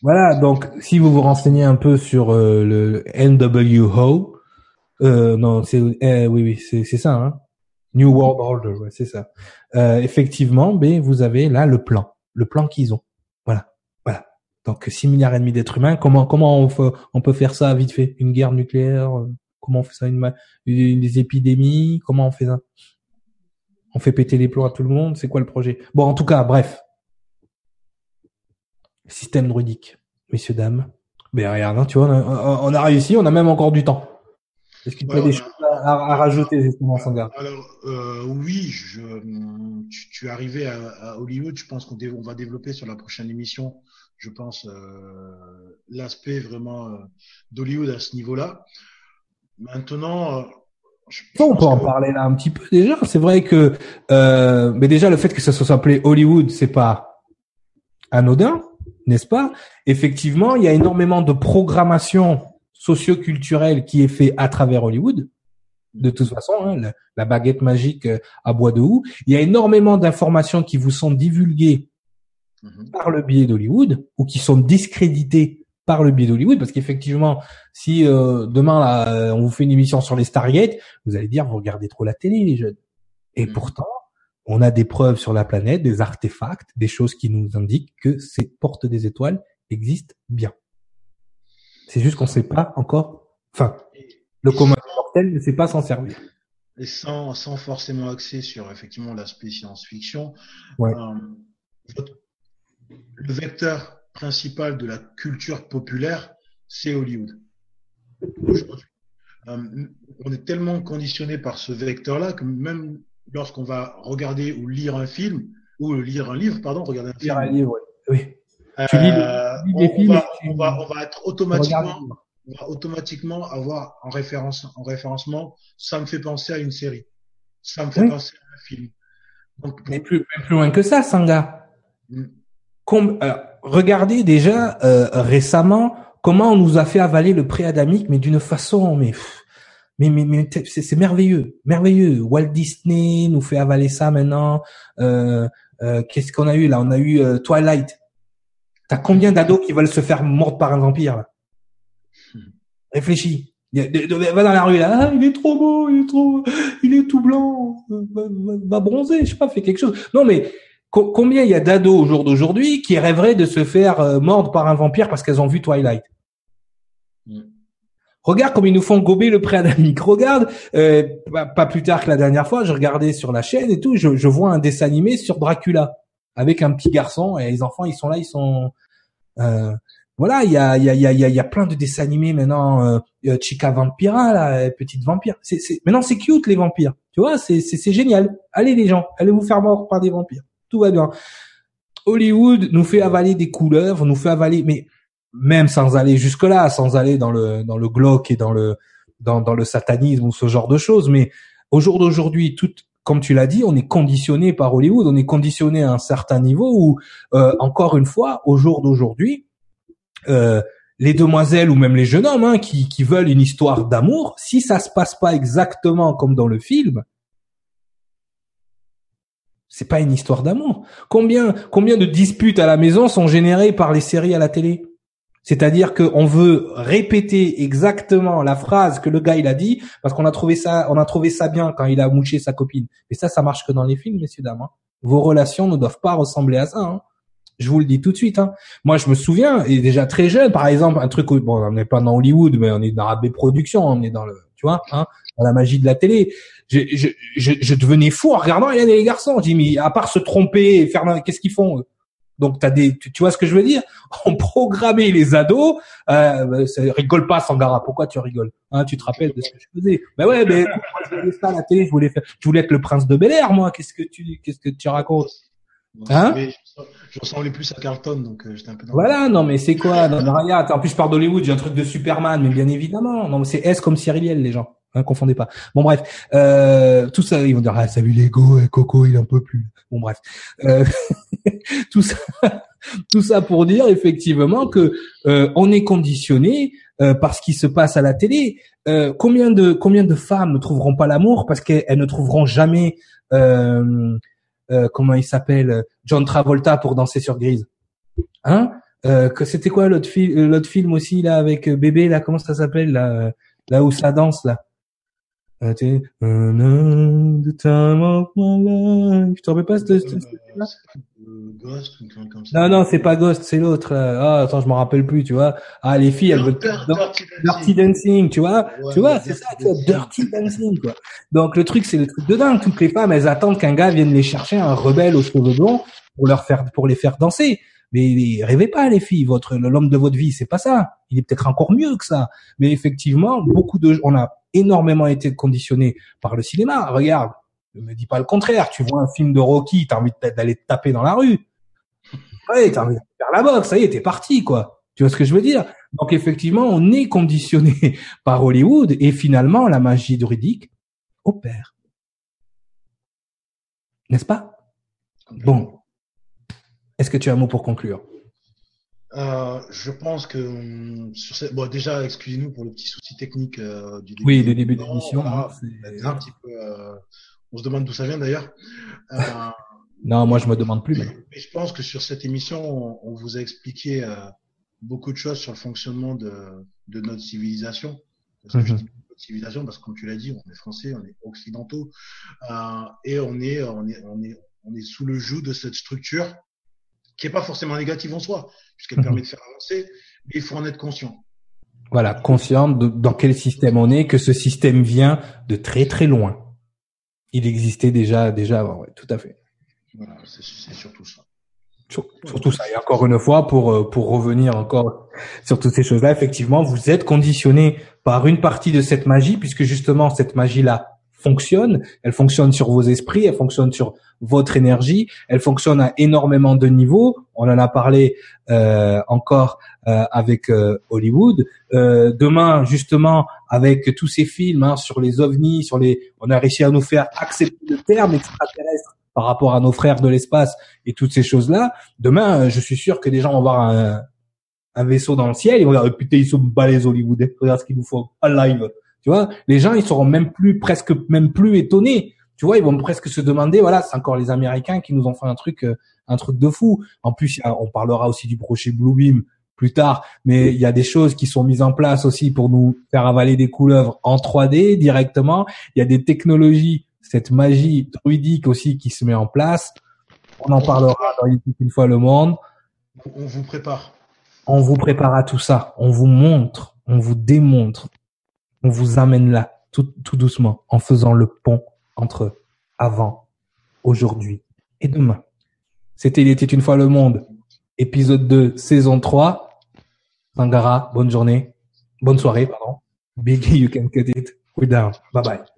Voilà, donc si vous vous renseignez un peu sur euh, le NWO, euh, non, c'est euh, oui, oui, c'est c'est ça, hein. New World Order, ouais, c'est ça. Euh, effectivement, mais vous avez là le plan le plan qu'ils ont. Voilà, voilà. Donc 6 milliards et demi d'êtres humains. Comment comment on, peut, faire ça vite fait? Une guerre nucléaire euh, Comment on fait ça? Une, une, des épidémies Comment on fait ça? On fait péter les plombs à tout le monde C'est quoi le projet? Bon, en tout cas, bref. Système druidique, messieurs dames. Mais regarde, hein, tu vois, on a, on a réussi. On a même encore du temps. Est-ce qu'il y a des choses à, à, rajouter justement, Sangha Alors euh, oui, je, tu, tu es arrivé à, à, Hollywood. Je pense qu'on on va développer sur la prochaine émission. Je pense euh, l'aspect vraiment euh, d'Hollywood à ce niveau-là. Maintenant. Euh, je on peut en parler là un petit peu déjà. C'est vrai que, euh, mais déjà le fait que ça soit appelé Hollywood, c'est pas anodin, n'est-ce pas? Effectivement, il y a énormément de programmation socio-culturel qui est fait à travers Hollywood. De toute façon, hein, la, la, baguette magique euh, à bois de houx. Il y a énormément d'informations qui vous sont divulguées mm-hmm. par le biais d'Hollywood ou qui sont discréditées par le biais d'Hollywood parce qu'effectivement, si euh, demain là, euh, on vous fait une émission sur les Stargate, vous allez dire vous regardez trop la télé les jeunes. Et mm-hmm. pourtant, on a des preuves sur la planète, des artefacts, des choses qui nous indiquent que ces portes des étoiles existent bien. C'est juste qu'on ne sait pas encore. Enfin, le commun mortel ne sait pas s'en servir. Et sans, sans forcément axer sur effectivement l'aspect science-fiction, ouais. euh, le vecteur principal de la culture populaire, c'est Hollywood. Euh, on est tellement conditionné par ce vecteur-là que même lorsqu'on va regarder ou lire un film, ou lire un livre, pardon, regarder un lire film. un livre, oui. Tu lis, lis des on, films va, on, va, on va être automatiquement, on va automatiquement avoir en référence, en référencement, ça me fait penser à une série. Ça me fait oui. penser à un film. Donc, pour... Mais plus, plus loin que ça, Sanga. Mm. Com euh, regardez déjà euh, récemment comment on nous a fait avaler le préadamique, mais d'une façon, mais mais mais, mais c'est merveilleux, merveilleux. Walt Disney nous fait avaler ça maintenant. Euh, euh, Qu'est-ce qu'on a eu là? On a eu euh, Twilight. T'as combien d'ados qui veulent se faire mordre par un vampire là Réfléchis. Va dans la rue là, ah, il est trop beau, il est trop, il est tout blanc, va, va, va bronzer, je sais pas, fais quelque chose. Non mais co combien il y a d'ados au jour d'aujourd'hui qui rêveraient de se faire euh, mordre par un vampire parce qu'elles ont vu Twilight mm. Regarde comme ils nous font gober le préadamique. Regarde, euh, pas, pas, plus tard que la dernière fois, je regardais sur la chaîne et tout, je, je vois un dessin animé sur Dracula avec un petit garçon et les enfants ils sont là, ils sont euh, voilà, il y a il y a il y a il y a plein de dessins animés maintenant euh, Chica Vampira la petite vampire. C'est c'est maintenant c'est cute les vampires. Tu vois, c'est c'est c'est génial. Allez les gens, allez vous faire mordre par des vampires. Tout va bien. Hollywood nous fait avaler des couleuvres, nous fait avaler mais même sans aller jusque là, sans aller dans le dans le glauque et dans le dans dans le satanisme ou ce genre de choses, mais au jour d'aujourd'hui, toute comme tu l'as dit, on est conditionné par Hollywood, on est conditionné à un certain niveau où, euh, encore une fois, au jour d'aujourd'hui, euh, les demoiselles ou même les jeunes hommes hein, qui, qui, veulent une histoire d'amour, si ça se passe pas exactement comme dans le film, c'est pas une histoire d'amour. Combien, combien de disputes à la maison sont générées par les séries à la télé? C'est-à-dire qu'on veut répéter exactement la phrase que le gars il a dit parce qu'on a trouvé ça, on a trouvé ça bien quand il a mouché sa copine. Mais ça, ça marche que dans les films, messieurs dames. Hein. Vos relations ne doivent pas ressembler à ça. Hein. Je vous le dis tout de suite. Hein. Moi, je me souviens, et déjà très jeune, par exemple, un truc, bon, on n'est pas dans Hollywood, mais on est dans la B Production, on est dans le, tu vois, hein, dans la magie de la télé. Je, je, je, je devenais fou en regardant Hélène et les garçons. Je dis, mais à part se tromper et faire, qu'est-ce qu'ils font Donc t'as des, tu, vois ce que je veux dire? <laughs> On programmait les ados. Euh, ça rigole pas, Sangara. Pourquoi tu rigoles? Hein, Tu te rappelles de ce que je faisais? Ben ouais, mais <laughs> je voulais ça à la télé. Je voulais faire, je voulais être le prince de Bel Air, moi. Qu'est-ce que tu, qu'est-ce que tu racontes? Hein? je ressemblais plus à Carlton, donc euh, j'étais un peu. Dans voilà, non mais c'est <laughs> quoi? Non, regarde, en plus je pars d'Hollywood, j'ai un truc de Superman, mais bien évidemment, non, c'est S comme Cyriliel, les gens. Hein, confondez pas. Bon bref, euh, tout ça, ils vont dire ah salut Lego, eh, Coco il en peut plus. Bon bref, euh, <laughs> tout ça, tout ça pour dire effectivement que euh, on est conditionné euh, par ce qui se passe à la télé. Euh, combien de combien de femmes ne trouveront pas l'amour parce qu'elles ne trouveront jamais euh, comment il s'appelle John Travolta pour danser sur grise, hein? Que c'était quoi l'autre film film aussi là avec bébé là comment ça s'appelle là là où ça danse là? Ah, tu the time of my life. Tu pas ce, ce, là Ghost? ou comme ça. Non, non, c'est pas Ghost, c'est l'autre. Ah, attends, je m'en rappelle plus, tu vois. Ah, les filles, elles veulent Dirty, Dirty Dancing, tu vois. tu vois, c'est ça, tu vois, Dirty Dancing, quoi. Donc, le truc, c'est le truc de dingue. Toutes les femmes, elles attendent qu'un gars vienne les chercher, un rebelle aux cheveux blonds, pour leur faire, pour les faire danser. Mais rêvez pas, les filles. Votre, l'homme de votre vie, c'est pas ça. Il est peut-être encore mieux que ça. Mais effectivement, beaucoup de, on a énormément été conditionné par le cinéma. Regarde, ne me dis pas le contraire. Tu vois un film de Rocky, t'as envie d'aller te taper dans la rue. Ouais, t'as envie de faire la boxe. Ça y est, t'es parti, quoi. Tu vois ce que je veux dire? Donc effectivement, on est conditionné <laughs> par Hollywood et finalement, la magie druidique opère. N'est-ce pas? Bon. Est-ce que tu as un mot pour conclure? Euh, je pense que hum, sur cette... bon déjà excusez-nous pour le petit souci technique euh, du début. Oui, le début de l'émission. Hein, un petit peu. Euh, on se demande d'où ça vient d'ailleurs. Euh, <laughs> non, moi je me demande plus. Mais, mais je pense que sur cette émission, on, on vous a expliqué euh, beaucoup de choses sur le fonctionnement de, de notre civilisation. Parce que mm civilisation parce que comme tu l'as dit, on est français, on est occidentaux et on est on est on est on est sous le joug de cette structure qui est pas forcément négative en soi puisqu'elle permet de faire avancer, mais il faut en être conscient. Voilà, conscient de, dans quel système on est, que ce système vient de très très loin. Il existait déjà déjà avant, ouais, tout à fait. Voilà, c'est surtout ça. surtout ça. Et encore une fois, pour euh, pour revenir encore sur toutes ces choses-là, effectivement, vous êtes conditionné par une partie de cette magie, puisque justement cette magie-là fonctionne. Elle fonctionne sur vos esprits, elle fonctionne sur votre énergie. Elle fonctionne à énormément de niveaux. On en a parlé euh, encore euh, avec euh, Hollywood. Euh, demain, justement, avec tous ces films hein, sur les ovnis, sur les, on a réussi à nous faire accepter le terme extraterrestre par rapport à nos frères de l'espace et toutes ces choses-là. Demain, je suis sûr que des gens vont voir un, un vaisseau dans le ciel, ils vont dire oh, putain ils sont balèzes Hollywood, regarde ce qu'il nous faut en live. Tu vois, les gens ils seront même plus presque même plus étonnés tu vois, ils vont presque se demander, voilà, c'est encore les Américains qui nous ont fait un truc, euh, un truc de fou. En plus, on parlera aussi du projet Bluebeam plus tard, mais il y a des choses qui sont mises en place aussi pour nous faire avaler des couleuvres en 3D directement. Il y a des technologies, cette magie druidique aussi qui se met en place. On en parlera dans une fois le monde. On vous prépare. On vous prépare à tout ça. On vous montre, on vous démontre, on vous amène là, tout, tout doucement, en faisant le pont entre avant, aujourd'hui et demain. C'était Il était une fois le monde, épisode 2, saison 3. Sangara, bonne journée, bonne soirée, pardon. Biggie, you can cut it. We're down. Bye bye.